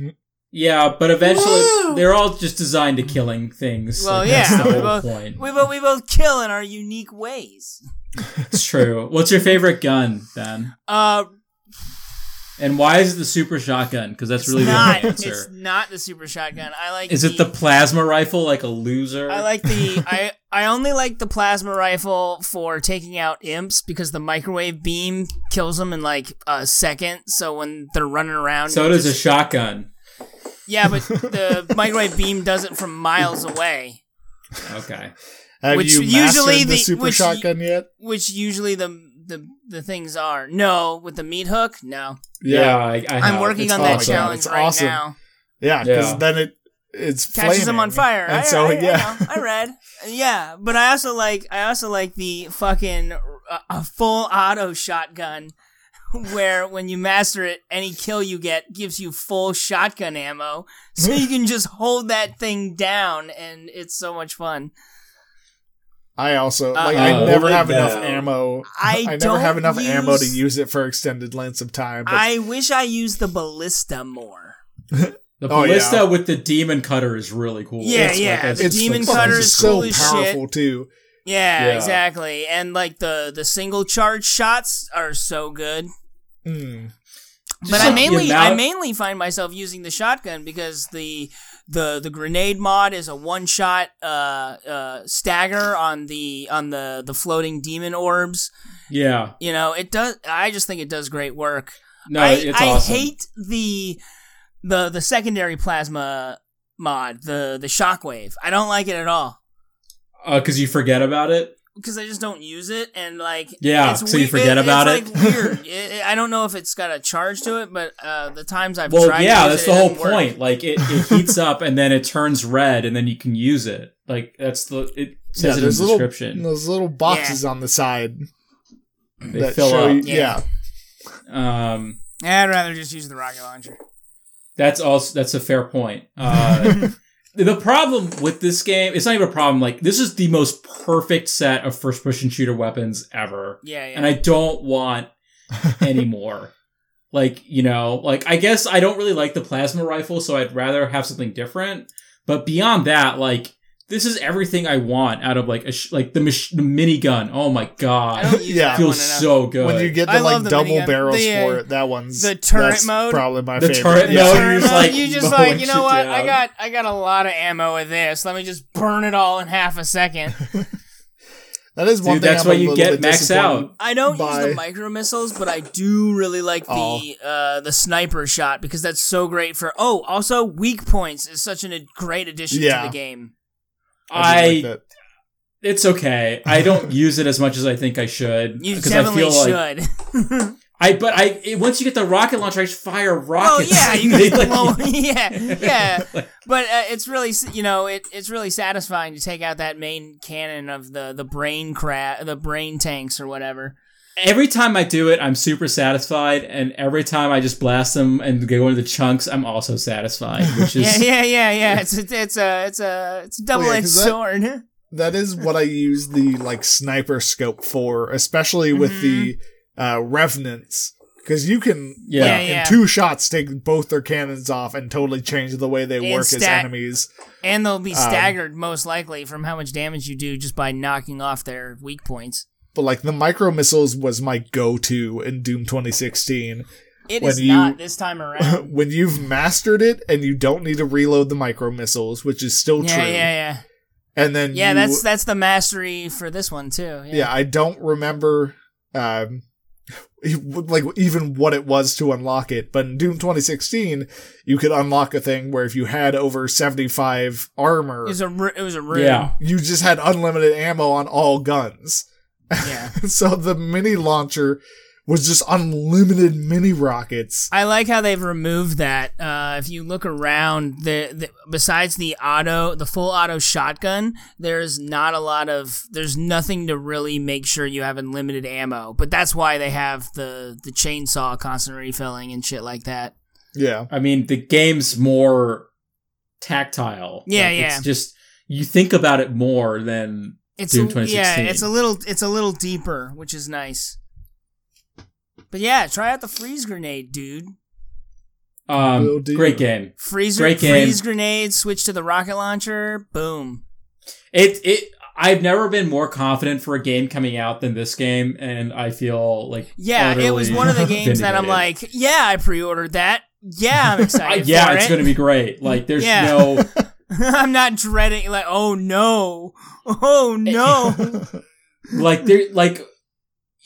Yeah, but eventually Woo! they're all just designed to killing things. Well, Like, yeah, that's the we whole both- point. We both we both kill in our unique ways. It's true. What's your favorite gun, Ben? Uh, And why is it the super shotgun? Because that's really not the it's answer. not the super shotgun. I like. Is it the plasma rifle like a loser? I like the I I only like the plasma rifle for taking out imps because the microwave beam kills them in like a second. So when they're running around, So does a shotgun. Yeah, but the microwave beam does it from miles away, Okay. Have Which you usually mastered the, the- super which shotgun yet? which usually the the the things are. No, with the meat hook, no. Yeah, I, I I'm working it's on that awesome. challenge It's right awesome. now. Yeah, because Yeah. then it it's Catches them on fire. And I, so I, yeah, I, know. I read. Yeah, but I also like I also like the fucking uh, a full auto shotgun where when you master it, any kill you get gives you full shotgun ammo, so you can just hold that thing down, and it's so much fun. I also like Uh, I Uh, never hold it have enough ammo. I never don't have enough ammo to use- use it for extended lengths of time. But I wish I used the ballista more. The Oh, ballista yeah. with the demon cutter is really cool. Yeah, It's yeah, like the demon fucking cutter is so cool as shit. powerful too. Yeah, Yeah. exactly. And like the the single charge shots are so good. Mm. but I mainly I mainly find myself using the shotgun because the the the grenade mod is a one shot uh, uh, stagger on the on the the floating demon orbs. yeah. You know, it does. I just think it does great work. No, I, it's I awesome. hate the the the secondary plasma mod, the the shockwave. I don't like it at all because Uh, you forget about it. Because I just don't use it and like Yeah, it's so you we- forget about it's it. Like weird. It- it- I don't know if it's got a charge to it, but uh, the times I've Well, tried, to yeah, use that's it, the it whole doesn't work. point. Like it, it heats up and then it turns red and then you can use it. Like that's the it says Yeah, it in there's the little description. those little boxes on the side They that fill show up. you. Yeah. Yeah. Um, I'd rather just use the rocket launcher. that's also that's a fair point. Uh, the problem with this game, it's not even a problem. Like this is the most perfect set of first person shooter weapons ever. Yeah, yeah. and I don't want any more. Like, you know, like I guess I don't really like the plasma rifle, so I'd rather have something different. But beyond that, like this is everything I want out of like a sh- like the mach- the minigun. Oh my god, Yeah. that feels so good. When you get the love like the double minigun. barrels The, for it, that one's the turret that's mode? Probably my The favorite. turret yeah. mode, Turn you're just like you just like you know shit what? down. I got I got a lot of ammo with this. Let me just burn it all in half a second. That is one Dude, thing. that's I'm why a you get bit max out. I don't Bye. use the micro missiles, but I do really like Oh. the uh, the sniper shot because that's so great for. Oh, also weak points is such an, a great addition Yeah. to the game. I, I like it's okay. I don't use it as much as I think I should You because I definitely feel like should. I but I it, once you get the rocket launcher, I just fire oh rockets. yeah, you They, can like- blow. yeah, yeah. But uh, it's really, you know, it, it's really satisfying to take out that main cannon of the the brain cra- the brain tanks or whatever. Every time I do it, I'm super satisfied, and every time I just blast them and go into the chunks, I'm also satisfied, which is Yeah, yeah, yeah, yeah. It's a, it's a it's a it's a double edged 'cause that- sword. that is what I use the like sniper scope for, especially with the uh, revenants, because you can Yeah. like, Yeah, in two shots take both their cannons off and totally change the way they And work as enemies. And they'll be Um, staggered most likely from how much damage you do just by knocking off their weak points. But like the micro missiles was my go-to in Doom 2016. It When is you- not this time around. when you've mastered it and you don't need to reload the micro missiles, which is still yeah, true. yeah, yeah. And then Yeah, you- that's that's the mastery for this one too. Yeah. yeah. I don't remember. Um, like even what it was to unlock it. But in Doom 2016, you could unlock a thing where if you had over 75 armor, It was a ru- it was a room. Yeah. you just had unlimited ammo on all guns. Yeah. so the mini launcher was just unlimited mini rockets. I like how they've removed that. Uh, if you look around, the, the besides the auto, the full auto shotgun, there's not a lot of. There's nothing to really make sure you have unlimited ammo. But that's why they have the the chainsaw constant refilling and shit like that. Yeah. I mean, the game's more tactile. Yeah, Like, yeah. It's just you think about it more than It's Doom a, 2016. yeah, it's a little it's a little deeper, which is nice. But yeah, try out the freeze grenade, dude. Um great game. Freeze Great game. freeze grenade, switch to the rocket launcher, boom. It it I've never been more confident for a game coming out than this game, and I feel like Yeah, it was one of the games that I'm like, yeah, I pre-ordered that. Yeah, I'm I- excited yeah, for it's it. gonna be great. Like there's Yeah. no I'm not dreading like, oh no, oh no. like there like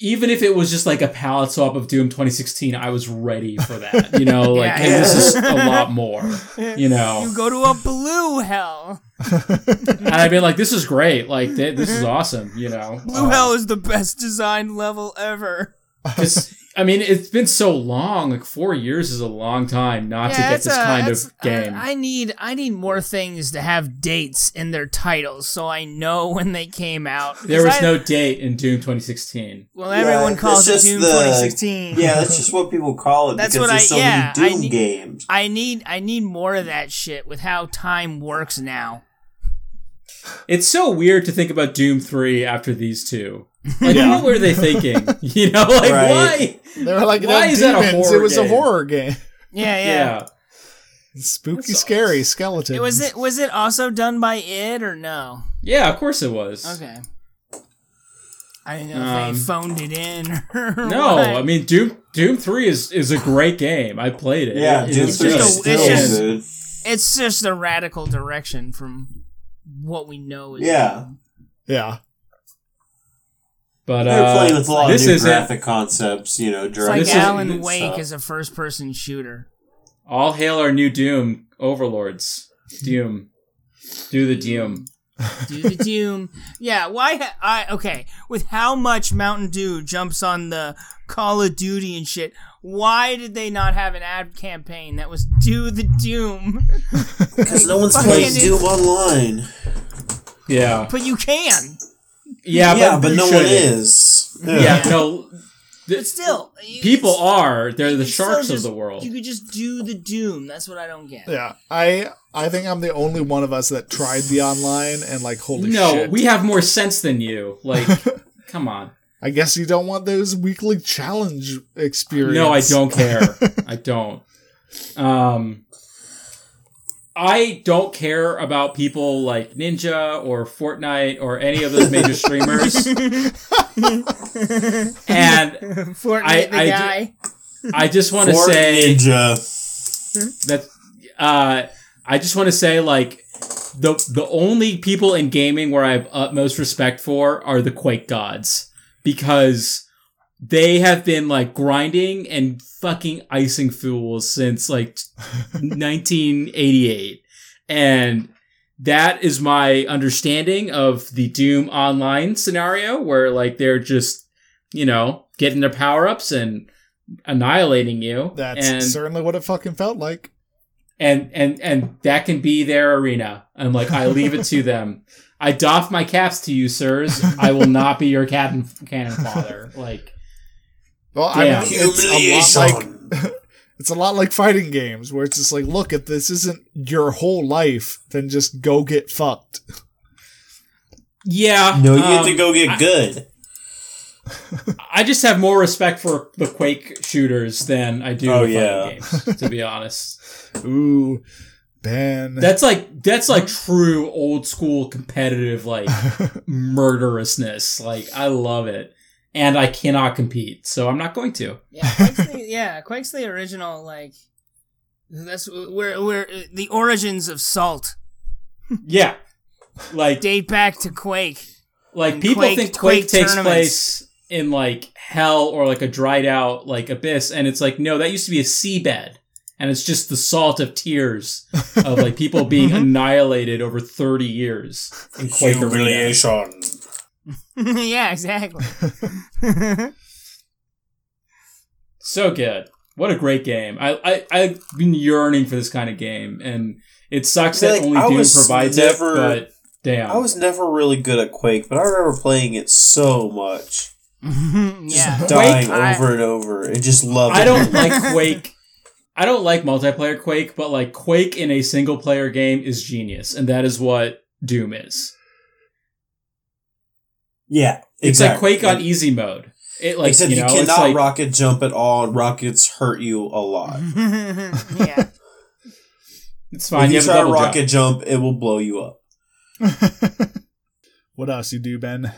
even if it was just like a palette swap of Doom 2016, I was ready for that. You know, like Yeah. hey, this is a lot more. You know, you go to a blue hell. and I've been like, this is great. Like th- this is awesome. You know, Blue Uh, hell is the best designed level ever. 'Cause, I mean, it's been so long. Like four years is a long time not to get this a- kind of game. I, I need I need more things to have dates in their titles so I know when they came out. there was I- no date in Doom 2016. Well, everyone calls it Doom the- 2016. Yeah, that's just what people call it That's because what there's I- so yeah, many Doom need- games. I need I need more of that shit with how time works now. It's so weird to think about Doom 3 after these two. Like, Yeah. what were they thinking? You know, like Right. why? They were like, Why "No, is that a demons, horror It was a horror game. Yeah, yeah. Yeah. Spooky, That's scary skeleton. It was it was it also done by it or no? Yeah, of course it was. Okay. I didn't know Um, if they phoned it in. Or No, what. I mean Doom Doom 3 is is a great game. I played it. Yeah, It- Doom it's 3 just is a- still it's just- it's just a radical direction from what we know. Is Yeah. yeah. But They're uh, playing with a lot of this new isn't graphic concepts, you know, It's like This is- Alan and Wake stuff. is a first-person shooter. all hail our new Doom overlords. Doom. Do the Doom. Do the Doom. Yeah, why? Ha- I okay. With how much Mountain Dew jumps on the Call of Duty and shit, why did they not have an ad campaign that was "Do the Doom"? Because no one's playing it's- Doom online. Yeah. But you can. Yeah, Yeah, but, but no one shouldn't. is. Yeah, no. But still, it's- People are. They're the it's still sharks of the world. You could just do the Doom. That's what I don't get. Yeah. I I think I'm the only one of us that tried the online and like holy shit. no, shit. we have more sense than you. Like, come on. I guess you don't want those weekly challenge experience. No, I don't care. I don't. Um, I don't care about people like Ninja or Fortnite or any of those major streamers. and Fortnite, I- the I ju- guy. I just want to say Ninja. that uh, I just want to say like the the only people in gaming where I have utmost respect for are the Quake gods because they have been like grinding and fucking icing fools since like 1988 and that is my understanding of the Doom online scenario where like they're just you know getting their power-ups and annihilating you That's and certainly what it fucking felt like. and and and that can be their arena. I'm like, I leave it to them. I doff my caps to you, sirs. I will not be your cannon cannon father. Like, Well, Damn. I mean, it's a lot like it's a lot like fighting games where it's just like, look, if this isn't your whole life, then just go get fucked. yeah, No, you have to um, go get I- good. I just have more respect for the Quake shooters than I do Oh, yeah. fighting games. To be honest, Ooh, Ben. that's like that's like true old school competitive like murderousness. Like, I love it, and I cannot compete, so I'm not going to. Yeah, Quake's the, yeah, Quake's the original. Like that's where where the origins of Salt Yeah, like date back to Quake. Like people Quake- think Quake Quake, takes place in like hell or like a dried out like abyss, and it's like no, that used to be a seabed, and it's just the salt of tears of like people being annihilated over thirty years in Quake Arena. Humiliation. yeah, exactly. So good. What a great game. I, I, I've been yearning for this kind of game, and it sucks I feel that like only I Doom provides never- it, but damn. I was never really good at Quake, but I remember playing it so much. Just yeah. dying I- over and over and just loving it. I don't like Quake. I don't like multiplayer Quake, but like Quake in a single player game is genius, and that is what Doom is. Yeah. It's like Quake on easy mode. It like Except you you, know, it's cannot like rocket jump at all, and rockets hurt you a lot. yeah. it's fine. if You you have a try to rocket jump. jump. it will blow you up. what else you do, Ben?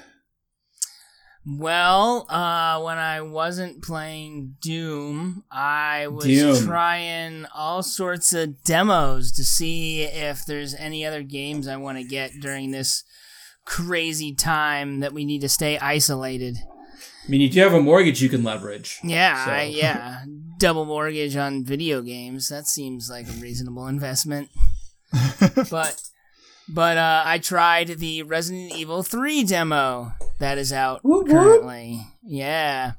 Well, uh, when I wasn't playing Doom, I was Doom. trying all sorts of demos to see if there's any other games I want to get during this crazy time that we need to stay isolated. I mean, you do have a mortgage you can leverage. Yeah, So- I, yeah. Double mortgage on video games. That seems like a reasonable investment. but but uh, I tried the Resident Evil 3 demo that is out currently. Yeah.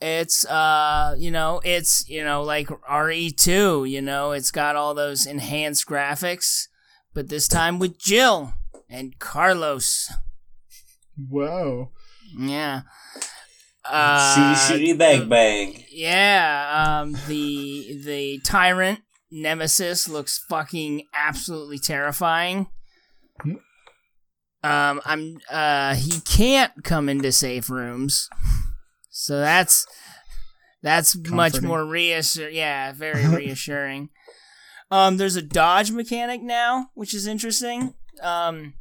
It's uh, you know, it's, you know, like RE2, you know, it's got all those enhanced graphics, but this time with Jill and Carlos. Wow. Yeah. Uh, Shooty shooty bang bang. Yeah, um, the the tyrant nemesis looks fucking absolutely terrifying. Um, I'm uh, he can't come into safe rooms, so that's that's much more reassuring. Yeah, very reassuring. Um, there's a dodge mechanic now, which is interesting. Um,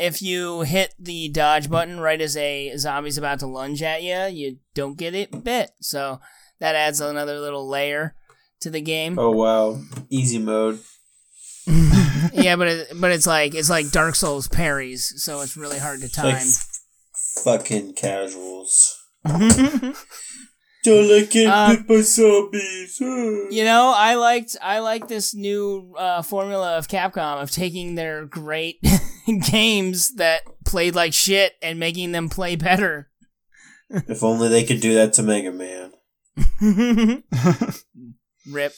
if you hit the dodge button right as a zombie's about to lunge at you, you don't get it bit. So that adds another little layer to the game. Oh wow, easy mode. yeah, but it, but it's like it's like Dark Souls parries, so it's really hard to Like time. fucking casuals. Don't like getting Um, bit by zombies. You know, I liked I like this new uh, formula of Capcom of taking their great games that played like shit and making them play better. If only they could do that to Mega Man. Rip.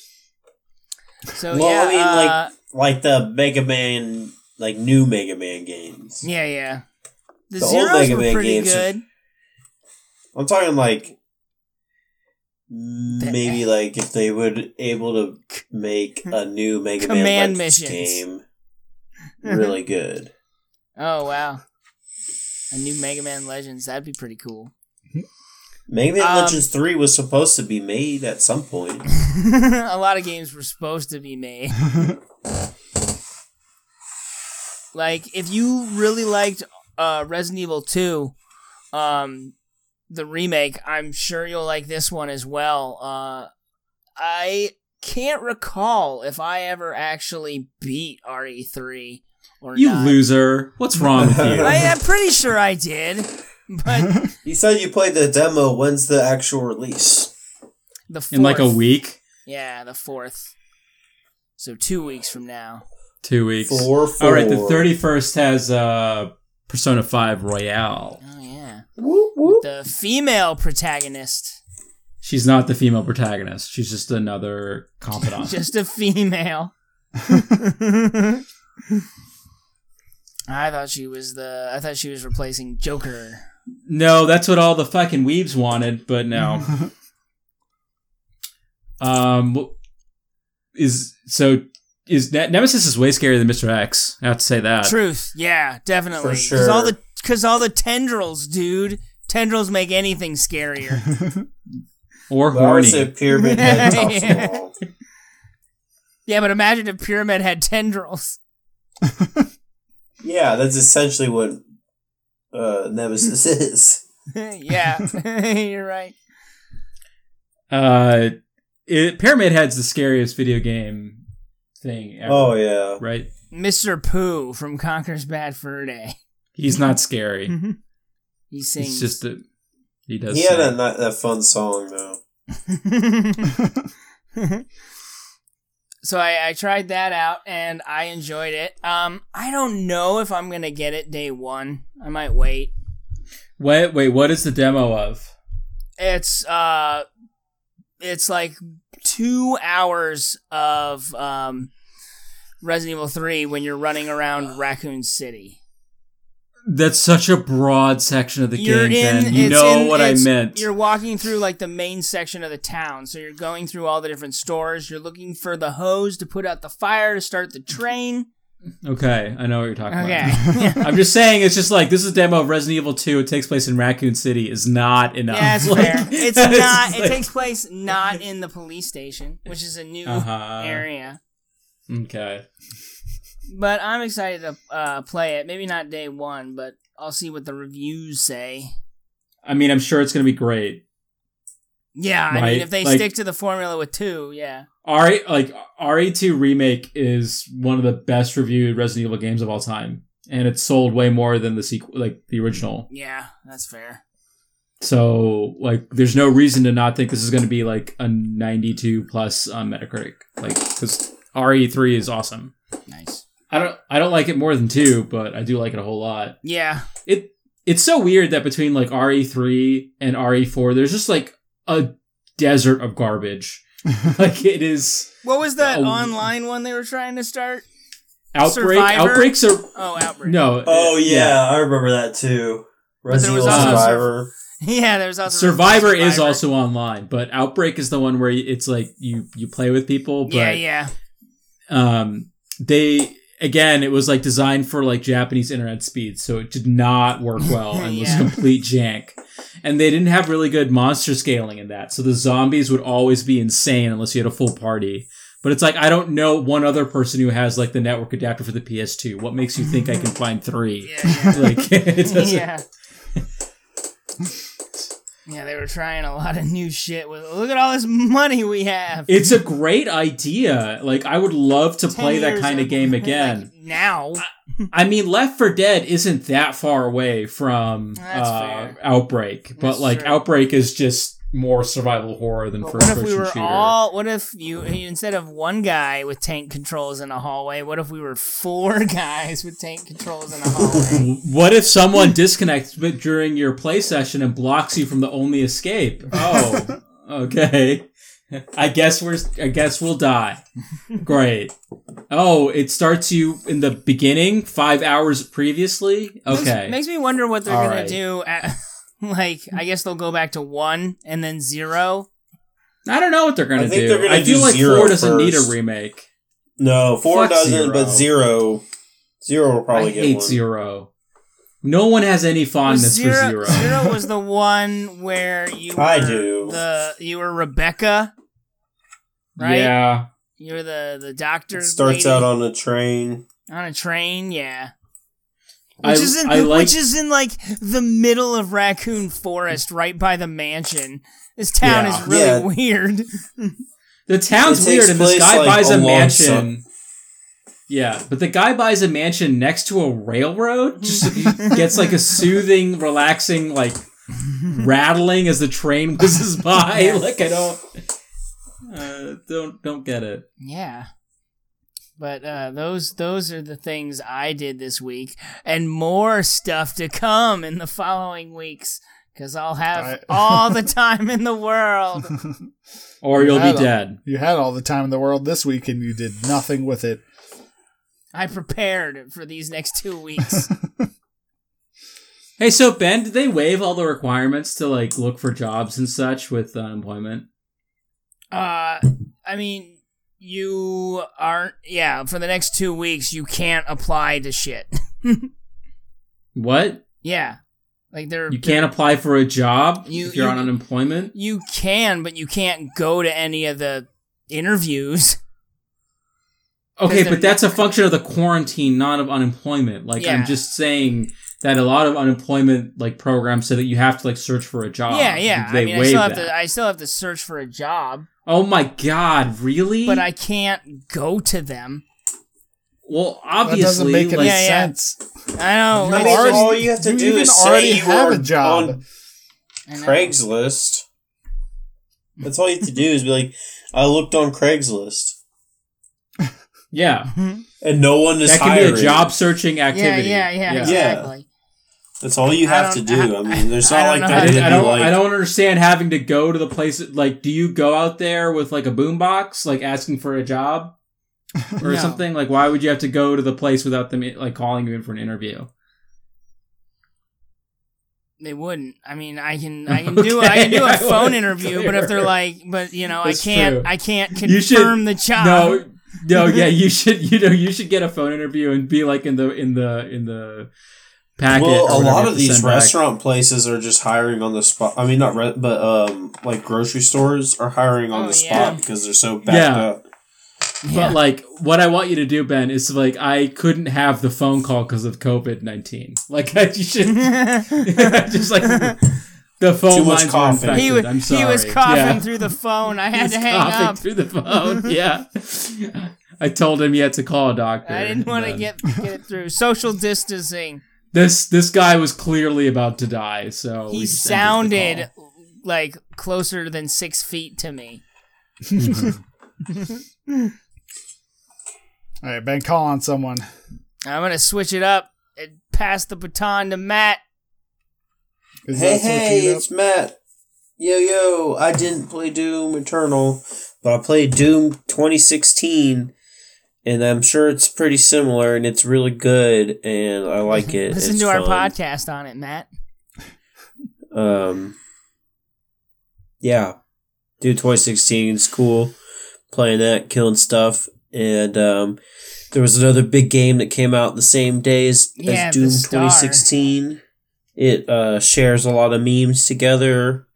So Well, yeah, I mean, like- uh, Like the Mega Man, like new Mega Man games. yeah, yeah. The, The old Mega Man games are- good. I'm talking like maybe like if they would able to make a new Mega Man Command Legends missions. game really good. Oh wow, a new Mega Man Legends that'd be pretty cool. Mega Man Um, Legends 3 was supposed to be made at some point. a lot of games were supposed to be made. like if you really liked uh, Resident Evil 2, um, the remake, I'm sure you'll like this one as well. Uh, I can't recall if I ever actually beat RE3 or You not. loser. What's wrong with you? I, I'm pretty sure I did, but You said you played the demo. When's the actual release? the fourth, In like a week? yeah, the fourth. So two weeks from now. Two weeks. Four, four. All right, the 31st has uh, Persona 5 Royal. Oh yeah. Whoop, whoop. the female protagonist. She's not the female protagonist. She's just another confidant. Just a female. I thought she was the. I thought she was replacing Joker. no, that's what all the fucking weebs wanted, but no. um, is so is Ne- Nemesis is way scarier than Mr. X. I have to say that. Truth, yeah, definitely. For Because all the because all the tendrils, dude. Tendrils make anything scarier. Or But I would say horny. Pyramid Head Yeah. yeah, but imagine if Pyramid had tendrils. Yeah, that's essentially what uh, Nemesis is. yeah, you're right. Uh, it, Pyramid Head's the scariest video game thing ever. Oh yeah. right. Mr. Poo from Conker's Bad Fur Day. He's not scary. He sings. It's just a He does. He had sing. that, that fun song though. So I, I tried that out and I enjoyed it. Um, I don't know if I'm gonna get it day one. I might wait. Wait, wait. What is the demo of? It's uh, it's like two hours of um, Resident Evil Three when you're running around Raccoon City. That's such a broad section of the You're game, in- Ben. You know in- what I meant. You're walking through like the main section of the town. So you're going through all the different stores. You're looking for the hose to put out the fire to start the train. Okay, I know what you're talking Okay. about. I'm just saying, it's just like this is a demo of Resident Evil 2. It takes place in Raccoon City. Is not enough. Yeah, it's Like, fair. It's it's not. It like- takes place not in the police station, which is a new Uh-huh. area. Okay. But I'm excited to uh, play it. Maybe not day one, but I'll see what the reviews say. I mean, I'm sure it's gonna be great. Yeah, I mean, if they like- stick to the formula with two, yeah. RE like RE2 remake is one of the best reviewed Resident Evil games of all time, and it's sold way more than the sequel, like the original. Yeah, that's fair. So like, there's no reason to not think this is going to be like a 92 plus on Metacritic, like because RE3 is awesome. Nice. I don't I don't like it more than two, but I do like it a whole lot. Yeah. It it's so weird that between like RE3 and RE4, there's just like a desert of garbage. like it is What was that Oh. online one they were trying to start? outbreak. Survivor? Outbreaks are Oh, Outbreak. no. Oh yeah, I remember that too. Resident was Evil also Survivor. Yeah, there's also Survivor is also online, but Outbreak is the one where it's like you you play with people. But Yeah, yeah. um, they again, it was like designed for like Japanese internet speeds, so it did not work well and was complete jank. And they didn't have really good monster scaling in that, so the zombies would always be insane unless you had a full party. But it's like I don't know one other person who has like the network adapter for the PS2. What makes you think I can find three? Yeah, yeah. Like it doesn't. yeah. Yeah, they were trying a lot of new shit with look at all this money we have. It's a great idea. Like I would love to play that kind of of- game like, again. now. I mean, Left 4 Dead isn't that far away from uh. Outbreak, but That's like true. Outbreak is just more survival horror than But first what if we person were shooter. all? What if you instead of one guy with tank controls in a hallway? What if we were four guys with tank controls in a hallway? What if someone disconnects but during your play session and blocks you from the only escape? Oh, okay. I guess we're. I guess we'll die. Great. Oh, it starts you in the beginning, five hours previously. Okay. Makes, makes me wonder what they're All gonna right. do. At, like, I guess they'll go back to one and then zero. I don't know what they're gonna I think do. they're gonna I feel do like zero four doesn't need a remake. No, four Fuck doesn't, Zero. but zero. Zero will probably I get hate one. zero. No one has any fondness zero, for zero. zero was the one where you. Were I do. The you were Rebecca, right? Yeah. You were the the doctor. Starts lady out on a train. on a train. Yeah. I- Which is in I like- which is in like the middle of Raccoon Forest, right by the mansion. This town Yeah. is really Yeah. weird. The town's It weird, and this guy like, buys a mansion. some- Yeah, but the guy buys a mansion next to a railroad. Just gets like a soothing, relaxing, like rattling as the train whizzes by. Yeah. Like I don't, uh, don't don't get it. Yeah. But uh, those those are the things I did this week, and more stuff to come in the following weeks because I'll have I- all the time in the world. Or you'll Yeah, be I dead. you had all the time in the world this week and you did nothing with it. I prepared for these next two weeks. Hey, so Ben, did they waive all the requirements to like look for jobs and such with unemployment? Uh, I mean, you aren't. Yeah, for the next two weeks, you can't apply to shit. What? yeah, like they're You can't apply for a job You- if you're you- on unemployment. You can, but you can't go to any of the interviews. Okay, but that's a function of the quarantine, not of unemployment. Like Yeah. I'm just saying that a lot of unemployment like programs say that you have to like search for a job. yeah, yeah. They I mean, I still have that. to. I still have to search for a job, oh my god, really? but I can't go to them. well, That obviously, doesn't make any like, Yeah, yeah. sense. I know. You I mean, already- just- all you have to you do even is say you have are a job. on- know. Craigslist. That's all you have to do is be like, I looked on Craigslist, Yeah, and no one is that can hiring. be a job searching activity. Yeah, activity. yeah, yeah, exactly. That's all you have to don't- I- I, mean, there's not don't like that. I, to I be don't. like. I don't understand having to go to the place. Like, do you go out there with like a boombox, like asking for a job or No. something? Like, why would you have to go to the place without them like calling you in for an interview? They wouldn't. I mean, I can I can do I can do Okay, a phone well, interview, but if they're like, but you know, That's I can't true. I can't You should- confirm the job. No, no, yeah, you should. You know, you should get a phone interview and be like in the in the in the packet. well, or a lot of these send back. restaurant places are just hiring on the spot. I mean, not re- but um, like grocery stores are hiring on Oh, the yeah. spot because they're so backed Yeah. up. Yeah. But like, what I want you to do, Ben, is like, I couldn't have the phone call because of COVID nineteen. Like, I, you should just like the phone Too lines coughing. were infected. he was I'm sorry. he was coughing Yeah. through the phone. I He had was to hang coughing up. through the phone. Yeah, I told him he had to call a doctor. I didn't want to get get it through. Social distancing. This. This guy was clearly about to die, so He just ended the sounded like closer than six feet to me. All right, Ben, call on someone. I'm gonna switch it up and pass the baton to Matt. Is Hey, hey, it's Matt. Yo, yo, I didn't play Doom Eternal, but I played Doom 2016, and I'm sure it's pretty similar, and it's really good, and I like it. Listen It's to our podcast on it, Matt. Um, yeah, Doom 2016 is cool. Playing that, killing stuff, and um, there was another big game that came out the same day as, Yeah, as Doom 2016. It uh, shares a lot of memes together.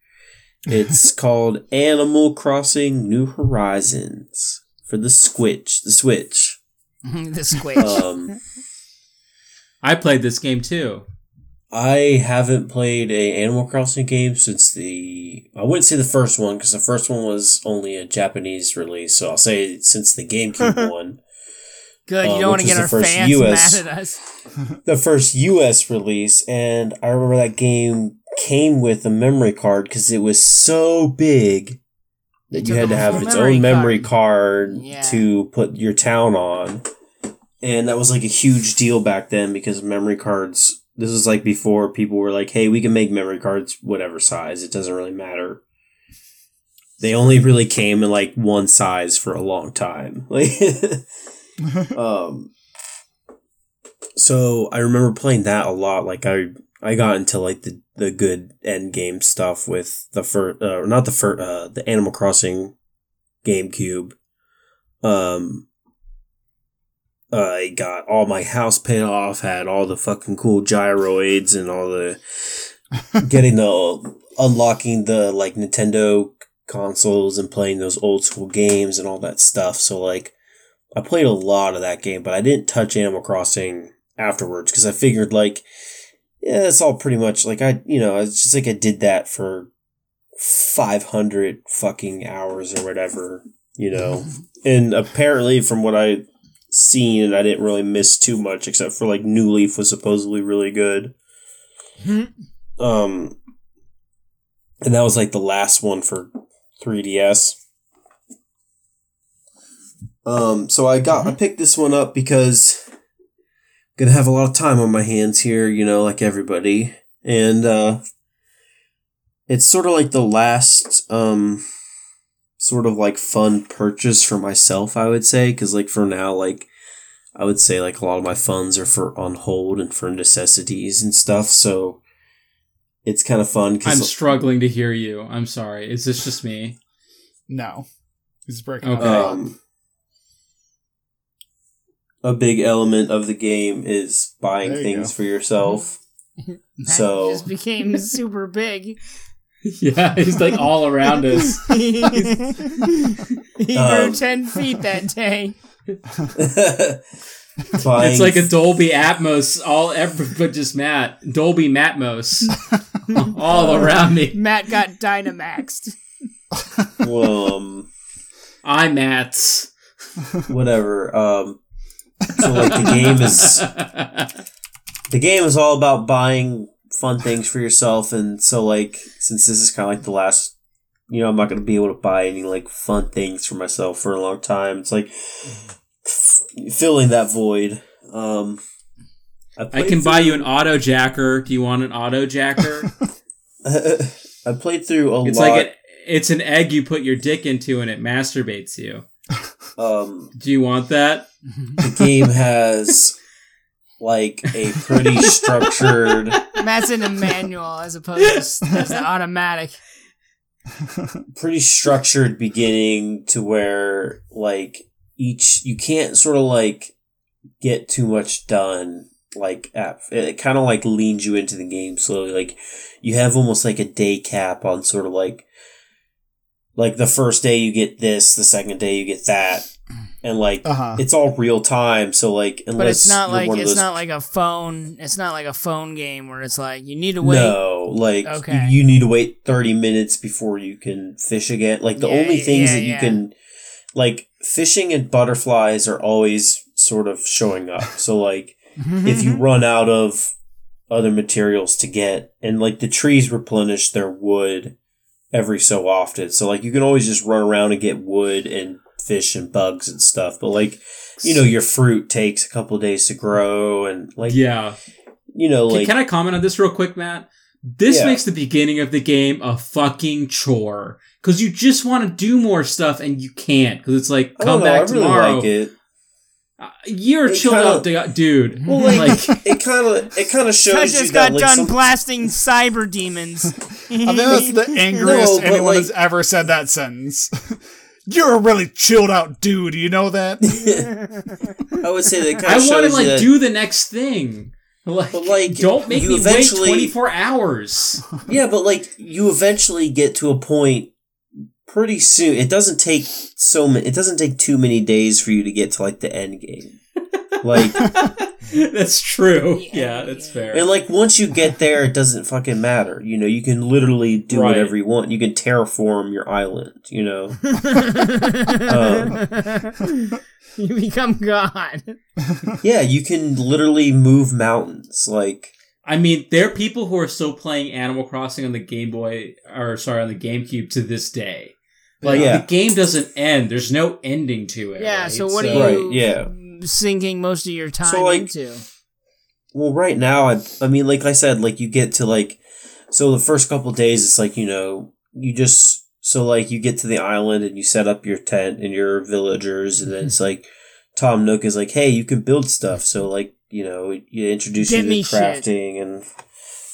It's called Animal Crossing New Horizons for the Switch. The Switch. the squid. Um, I played this game too. I haven't played a Animal Crossing game since the I wouldn't say the first one because the first one was only a Japanese release, so I'll say since the GameCube one, Good. You uh, don't want to get our first fans US mad at us. the first US release, and I remember that game came with a memory card because it was so big that you had to have its memory own memory card. card Yeah. to put your town on. And that was like a huge deal back then because memory cards, this was like before people were like, hey, we can make memory cards whatever size. It doesn't really matter. They only really came in like one size for a long time. Like, um, so I remember playing that a lot. Like I, I got into like the, the good end game stuff with the first, uh, not the first, uh, the Animal Crossing GameCube. Um, I got all my house paid off, had all the fucking cool gyroids and all the getting the unlocking the like Nintendo consoles and playing those old school games and all that stuff. So like I played a lot of that game, but I didn't touch Animal Crossing afterwards because I figured like yeah, it's all pretty much like I you know, it's just like I did that for 500 fucking hours or whatever, you know. and apparently from what I seen I didn't really miss too much except for like New Leaf was supposedly really good. Um and that was like the last one for 3DS. Um so I got I picked this one up because gonna have a lot of time on my hands here, you know, like everybody. And uh it's sort of like the last um sort of like fun purchase for myself, I would say, because like for now, like I would say like a lot of my funds are for on hold and for necessities and stuff. So it's kind of fun I'm because struggling to hear you. I'm sorry. Is this just me? no. He's breaking Okay. up. um, a big element of the game is buying There things go. for yourself. Matt So- just became super big. yeah, he's like all around us. he Um, grew ten feet that day. It's like a Dolby Atmos, all every, but just Matt. Dolby Matmos, all around me. Matt got Dynamaxed. um IMATs. whatever. Um so like the game is the game is all about buying fun things for yourself, and so like since this is kind of like the last, you know, I'm not gonna be able to buy any like fun things for myself for a long time. It's like f- filling that void. Um, I played can buy you an auto jacker. Do you want an auto jacker? I played through a it's lot. like an, it's an egg you put your dick into and it masturbates you. Um, Do you want that? the game has like a pretty structured Matt's in a manual as opposed to s- as an automatic. pretty structured beginning to where like each you can't sort of like get too much done like at, it kind of like leans you into the game slowly like you have almost like a day cap on sort of like like the first day you get this the second day you get that and like Uh-huh. it's all real time so like unless But it's not like it's those not like a phone. It's not like a phone game where it's like you need to wait. No, like Okay. you, you need to wait 30 minutes before you can fish again. Like the Yeah, only things yeah, that you yeah. can like fishing and butterflies are always sort of showing up. So like if you run out of other materials to get and like the trees replenish their wood every so often. So like you can always just run around and get wood and fish and bugs and stuff. But like you know your fruit takes a couple of days to grow and like Yeah. you know Can- like can I comment on this real quick, Matt? This Yeah. makes the beginning of the game a fucking chore because you just want to do more stuff and you can't because it's like come back I really tomorrow. like it. Uh, You're It chilled kinda- out, dude. Well, like, Like- it kind of it kind of I shows you just that got like done some, blasting cyber demons. I think that's the angriest No, anyone like- has ever said that sentence. You're a really chilled out dude. You know that? I would say that kind I want to like that, do the next thing. Like, But, like, don't make you me wait 24 hours. yeah, but like you eventually get to a point pretty soon. It doesn't take so many. It doesn't take too many days for you to get to like the end game. Like that's true. Yeah, Yeah, that's fair. and like once you get there, it doesn't fucking matter. You know, you can literally do Right. whatever you want. You can terraform your island. You know. Um, you become God. Yeah, you can literally move mountains. Like I mean, there are people who are still playing Animal Crossing on the Game Boy, or sorry, on the GameCube to this day. Like Yeah. the game doesn't end. There's no ending to it. Yeah. right? So what Right, are you right, yeah. sinking most of your time So, like, into? Well, right now, I, I mean, like I said, like you get to like, so the first couple days, it's like, you know, you just, so like you get to the island and you set up your tent and your villagers, and then mm-hmm. it's like, Tom Nook is like, hey, you can build stuff. So, like, you know, you introduce Get you me to shit. crafting and,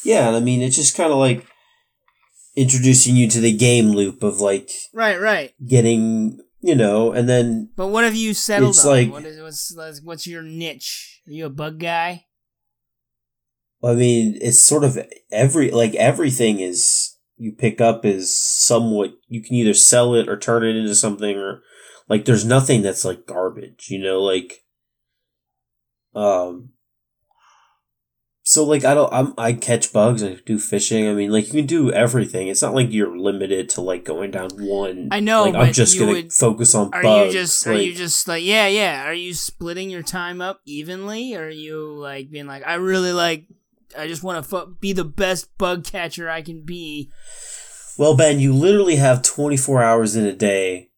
yeah, and I mean, it's just kind of like introducing you to the game loop of like Right. Right. getting, you know, and then But what have you settled It's on? like- what is what's what's your niche? Are you a bug guy? I mean, it's sort of every like everything is you pick up is somewhat you can either sell it or turn it into something or like there's nothing that's like garbage, you know, like um so like I don't I'm I catch bugs, I do fishing. I mean, like you can do everything. It's not like you're limited to like going down one. I know, like I'm just gonna would- focus on Are bugs. you just are like- you just like yeah yeah? Are you splitting your time up evenly? Or are you like being like I really like I just want to fu- be the best bug catcher I can be? Well, Ben, you literally have 24 hours in a day.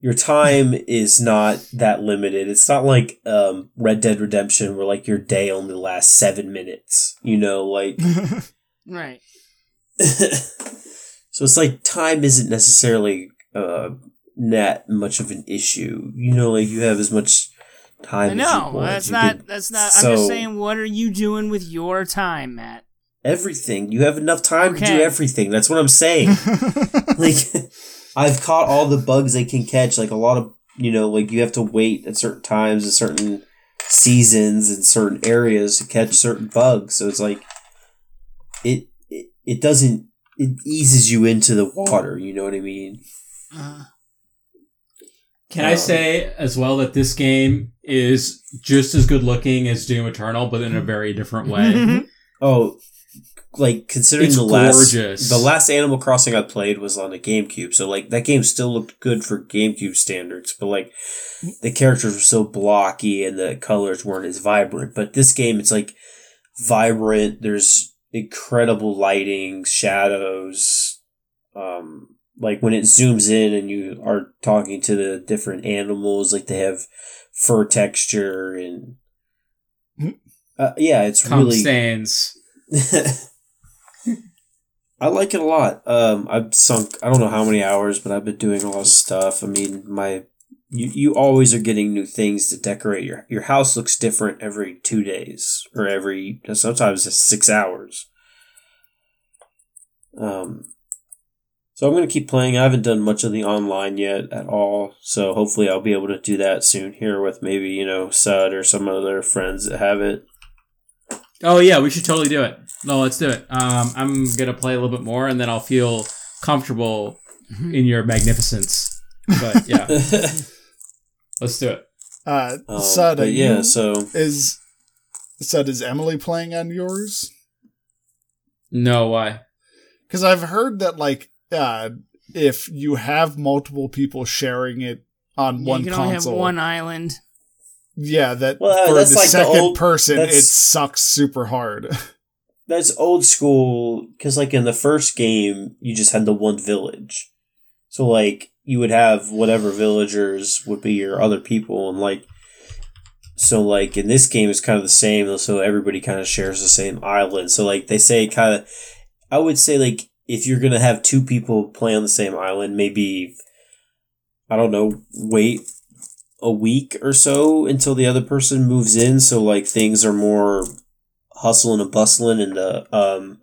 Your time is not that limited. It's not like um, Red Dead Redemption where like your day only lasts seven minutes. You know, like Right. so it's like time isn't necessarily uh, not much of an issue. You know, like you have as much time. Know. That's You not. can- That's not. I'm just saying. What are you doing with your time, Matt? everything. You have enough time to do everything. That's what I'm saying. like I've caught all the bugs they can catch. Like a lot of you know, like you have to wait at certain times, at certain seasons, in certain areas to catch certain bugs. So it's like it it, it doesn't it eases you into the water. You know what I mean? Uh, Can I Um, say as well that this game is just as good looking as Doom Eternal, but in a very different way? Oh, like considering It's the last gorgeous. the last Animal Crossing I played was on the GameCube, so like that game still looked good for GameCube standards, but like the characters were so blocky and the colors weren't as vibrant. But this game, it's like vibrant. There's incredible lighting, shadows, um, like when it zooms in and you are talking to the different animals, like they have fur texture and uh, yeah, it's Cum really stains. I like it a lot. Um, I've sunk I don't know how many hours, but I've been doing a lot of stuff. I mean, my you you always are getting new things to decorate your your house. Looks different every two days or every sometimes it's six hours. Um, so I'm gonna keep playing. I haven't done much of the online yet at all, so hopefully I'll be able to do that soon here with maybe you know Sud or some other friends that have it. Oh yeah, we should totally do it. No, let's do it. Um, I'm gonna play a little bit more, and then I'll feel comfortable in your magnificence. But yeah, let's do it. Uh, Um, Sud, are yeah, so is Sud is Emily playing on yours? No, why? Because I've heard that like uh, if you have multiple people sharing it on Yeah, one you can only have console, one island. Yeah, that Well, uh, for that's the like the second old- person it sucks super hard. that's old school because like in the first game you just had the one village so like you would have whatever villagers would be your other people and like so like in this game it's kind of the same so everybody kind of shares the same island so like they say kind of i would say like if you're gonna have two people play on the same island maybe i don't know wait a week or so until the other person moves in so like things are more hustling and bustling and the um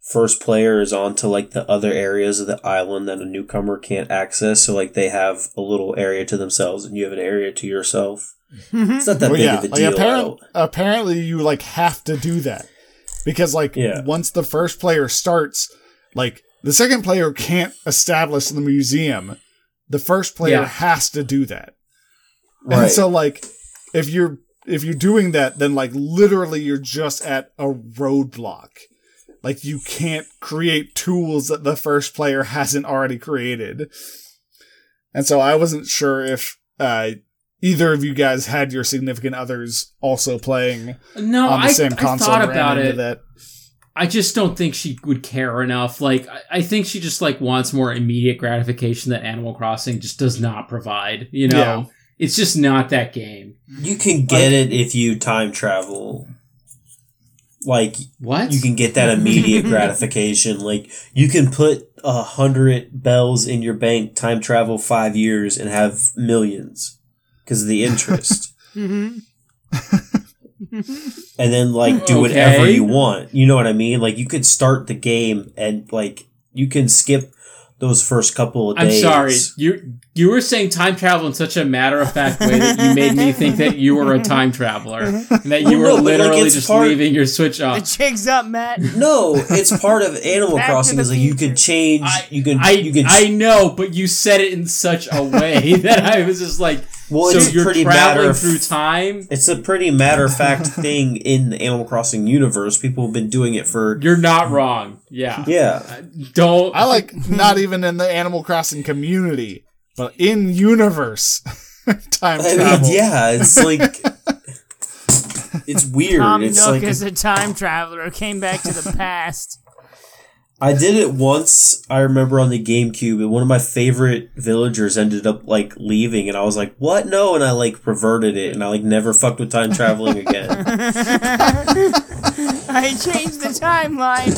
first player is on to like the other areas of the island that a newcomer can't access so like they have a little area to themselves and you have an area to yourself it's not that well, big yeah, of a deal I apparent, apparently you like have to do that because like Yeah. once the first player starts, like the second player can't establish the museum. The first player Yeah. has to do that. And so like if you're if you're doing that, then like literally you're just at a roadblock. Like you can't create tools that the first player hasn't already created. And so I wasn't sure if uh either of you guys had your significant others also playing No, on the I, same I console. thought about it. That. I just don't think she would care enough. Like, I, I think she just like wants more immediate gratification that Animal Crossing just does not provide. You know, Yeah. It's just not that game. you can get it if you time travel like What? you can get that immediate gratification like you can put a hundred bells in your bank time travel five years and have millions because of the interest Mhm. and then like do whatever you want. You know what I mean? Like you could start the game and like you can skip those first couple of days. I'm sorry. You you were saying time travel in such a matter of fact way that you made me think that you were a time traveler and that you Well, were no, but, like, literally just part- leaving your switch The off. jig's up, Matt. No, it's part of Animal Back Crossing. Is like you future. could change. I- you could. I you could. I know, but you said it in such a way that I was just like, well, so it's you're pretty matter traveling of. through time. It's a pretty matter of fact thing in the Animal Crossing universe. People have been doing it for. You're not wrong. Yeah. Yeah, uh, Don't. I like not even in the Animal Crossing community, but in universe time I mean, yeah. It's like. It's weird. Tom it's Nook like is a time traveler who came back to the past. I did it once. I remember on the GameCube, and one of my favorite villagers ended up like leaving, and I was like, "What? No!" And I like perverted it, and I like never fucked with time traveling again. I changed the timeline.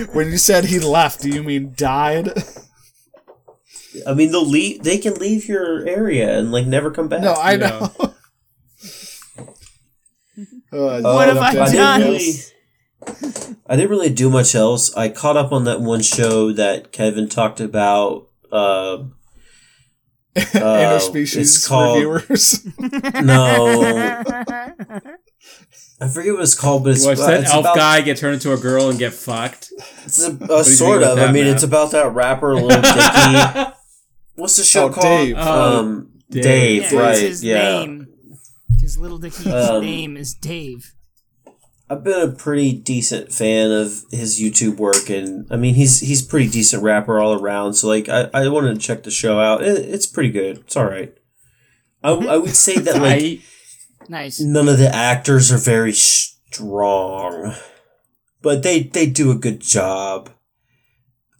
When you said he left, do you mean died? I mean, they'll leave. They can leave your area and like never come back. No, I Yeah. know. Uh, Oh, What have I I didn't done? really- I didn't really do much else. I caught up on that one show that Kevin talked about. Uh, Interspecies it's called- reviewers. no, I forget what it's called, but it's, Watch uh, that it's elf about guy get turned into a girl and get fucked. It's a, do uh, sort of. I mean, Matt? it's about that rapper Lil Dicky. What's the show Oh, called? Dave. Oh, um, Dave. Dave, Yeah, right? His yeah. name. His little Dicky's Um, name is Dave. I've been a pretty decent fan of his YouTube work, and I mean, he's he's pretty decent rapper all around. So like, I, I wanted to check the show out. It, it's pretty good. It's all right. I, I would say that like Nice. None of the actors are very strong, but they they do a good job.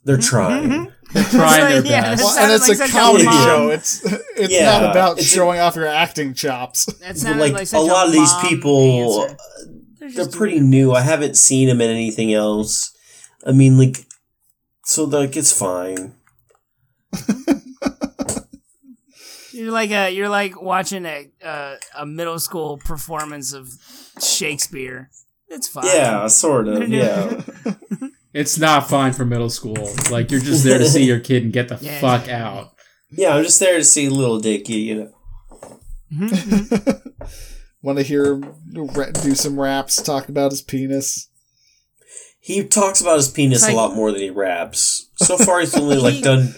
They're trying. They're trying their best. that Well, and it's like a such a comedy mom- show. It's it's Yeah, not about it's a- showing off your acting chops. That But like, like a such lot of these mom people, answer. they're just pretty doing new. I haven't seen them in anything else. I mean, like, so like it's fine. You're like a you're like watching a uh, a middle school performance of Shakespeare. It's fine. Yeah, sort of. Yeah. It's not fine for middle school. Like you're just there to see your kid and get the Yeah, fuck out. yeah, I'm just there to see Little Dicky. You know. Mm-hmm. Want to hear him do some raps, talk about his penis? He talks about his penis like- a lot more than he raps. So far, he's only like done.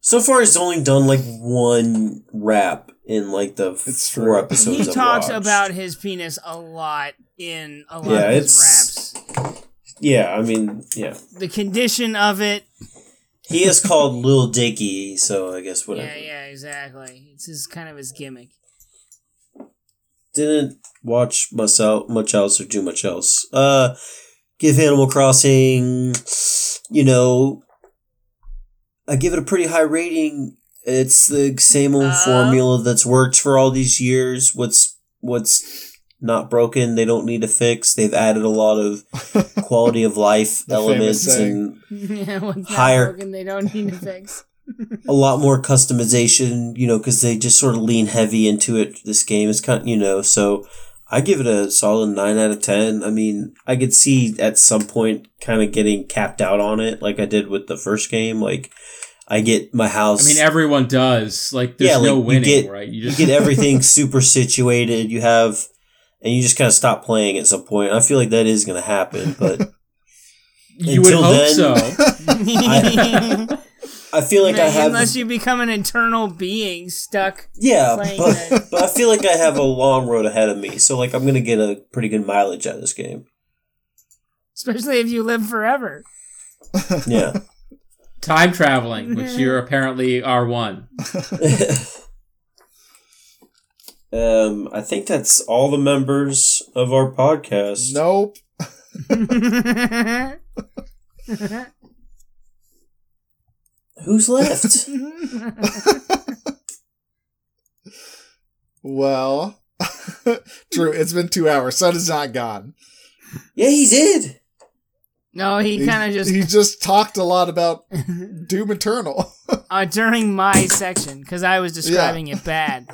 So far, he's only done like one rap in like the It's four true. episodes. he I've talks watched. about his penis a lot in a lot Yeah, of his it's- raps. Yeah, I mean, yeah, The condition of it. he is called Lil Dicky, so I guess whatever. Yeah, yeah, exactly. It's his kind of his gimmick. Didn't watch much else, much else or do much else. Uh, give Animal Crossing, you know, I give it a pretty high rating. It's the same old Uh, formula that's worked for all these years. What's what's not broken, they don't need to fix. They've added a lot of quality of life elements and yeah, Higher- broken, they don't need to fix. a lot more customization, you know, because they just sort of lean heavy into it. This game is kind, you know, so I give it a solid nine out of ten. I mean, I could see at some point kind of getting capped out on it, like I did with the first game. Like, I get my house. I mean, everyone does. Like, there's Yeah, like, no you winning, get- right? You you just get everything super situated. You have, and you just kind of stop playing at some point. I feel like that is going to happen, but you would until hope then- so. I feel like I have. Unless you become an eternal being stuck. Yeah, playing but, but I feel like I have a long road ahead of me. So like I'm gonna get a pretty good mileage out of this game. Especially if you live forever. Yeah. Time traveling, which you're apparently are one. Um, I think that's all the members of our podcast. Nope. Who's left? Well, Drew, it's been two hours. Sun is not gone. yeah, he did. no, he kind of just he just talked a lot about Doom Eternal. uh, during my section because I was describing it bad.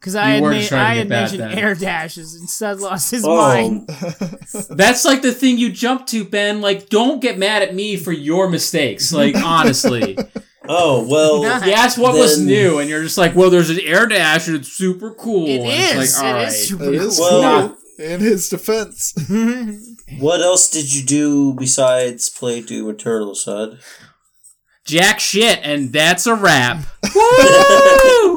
Because I had, were made, I had bad mentioned then. air dashes and Sud lost his Oh, mind. That's like the thing you jump to, Ben. Like, don't get mad at me for your mistakes. Like, honestly. oh well. Nice. You asked what was new, and you're just like, well, there's an air dash, and it's super cool. It and it's. Like, all it right. is super it is Well- cool. In his defense. What else did you do besides play Doom Eternal, Sud? Jack shit, and that's a wrap. Woo!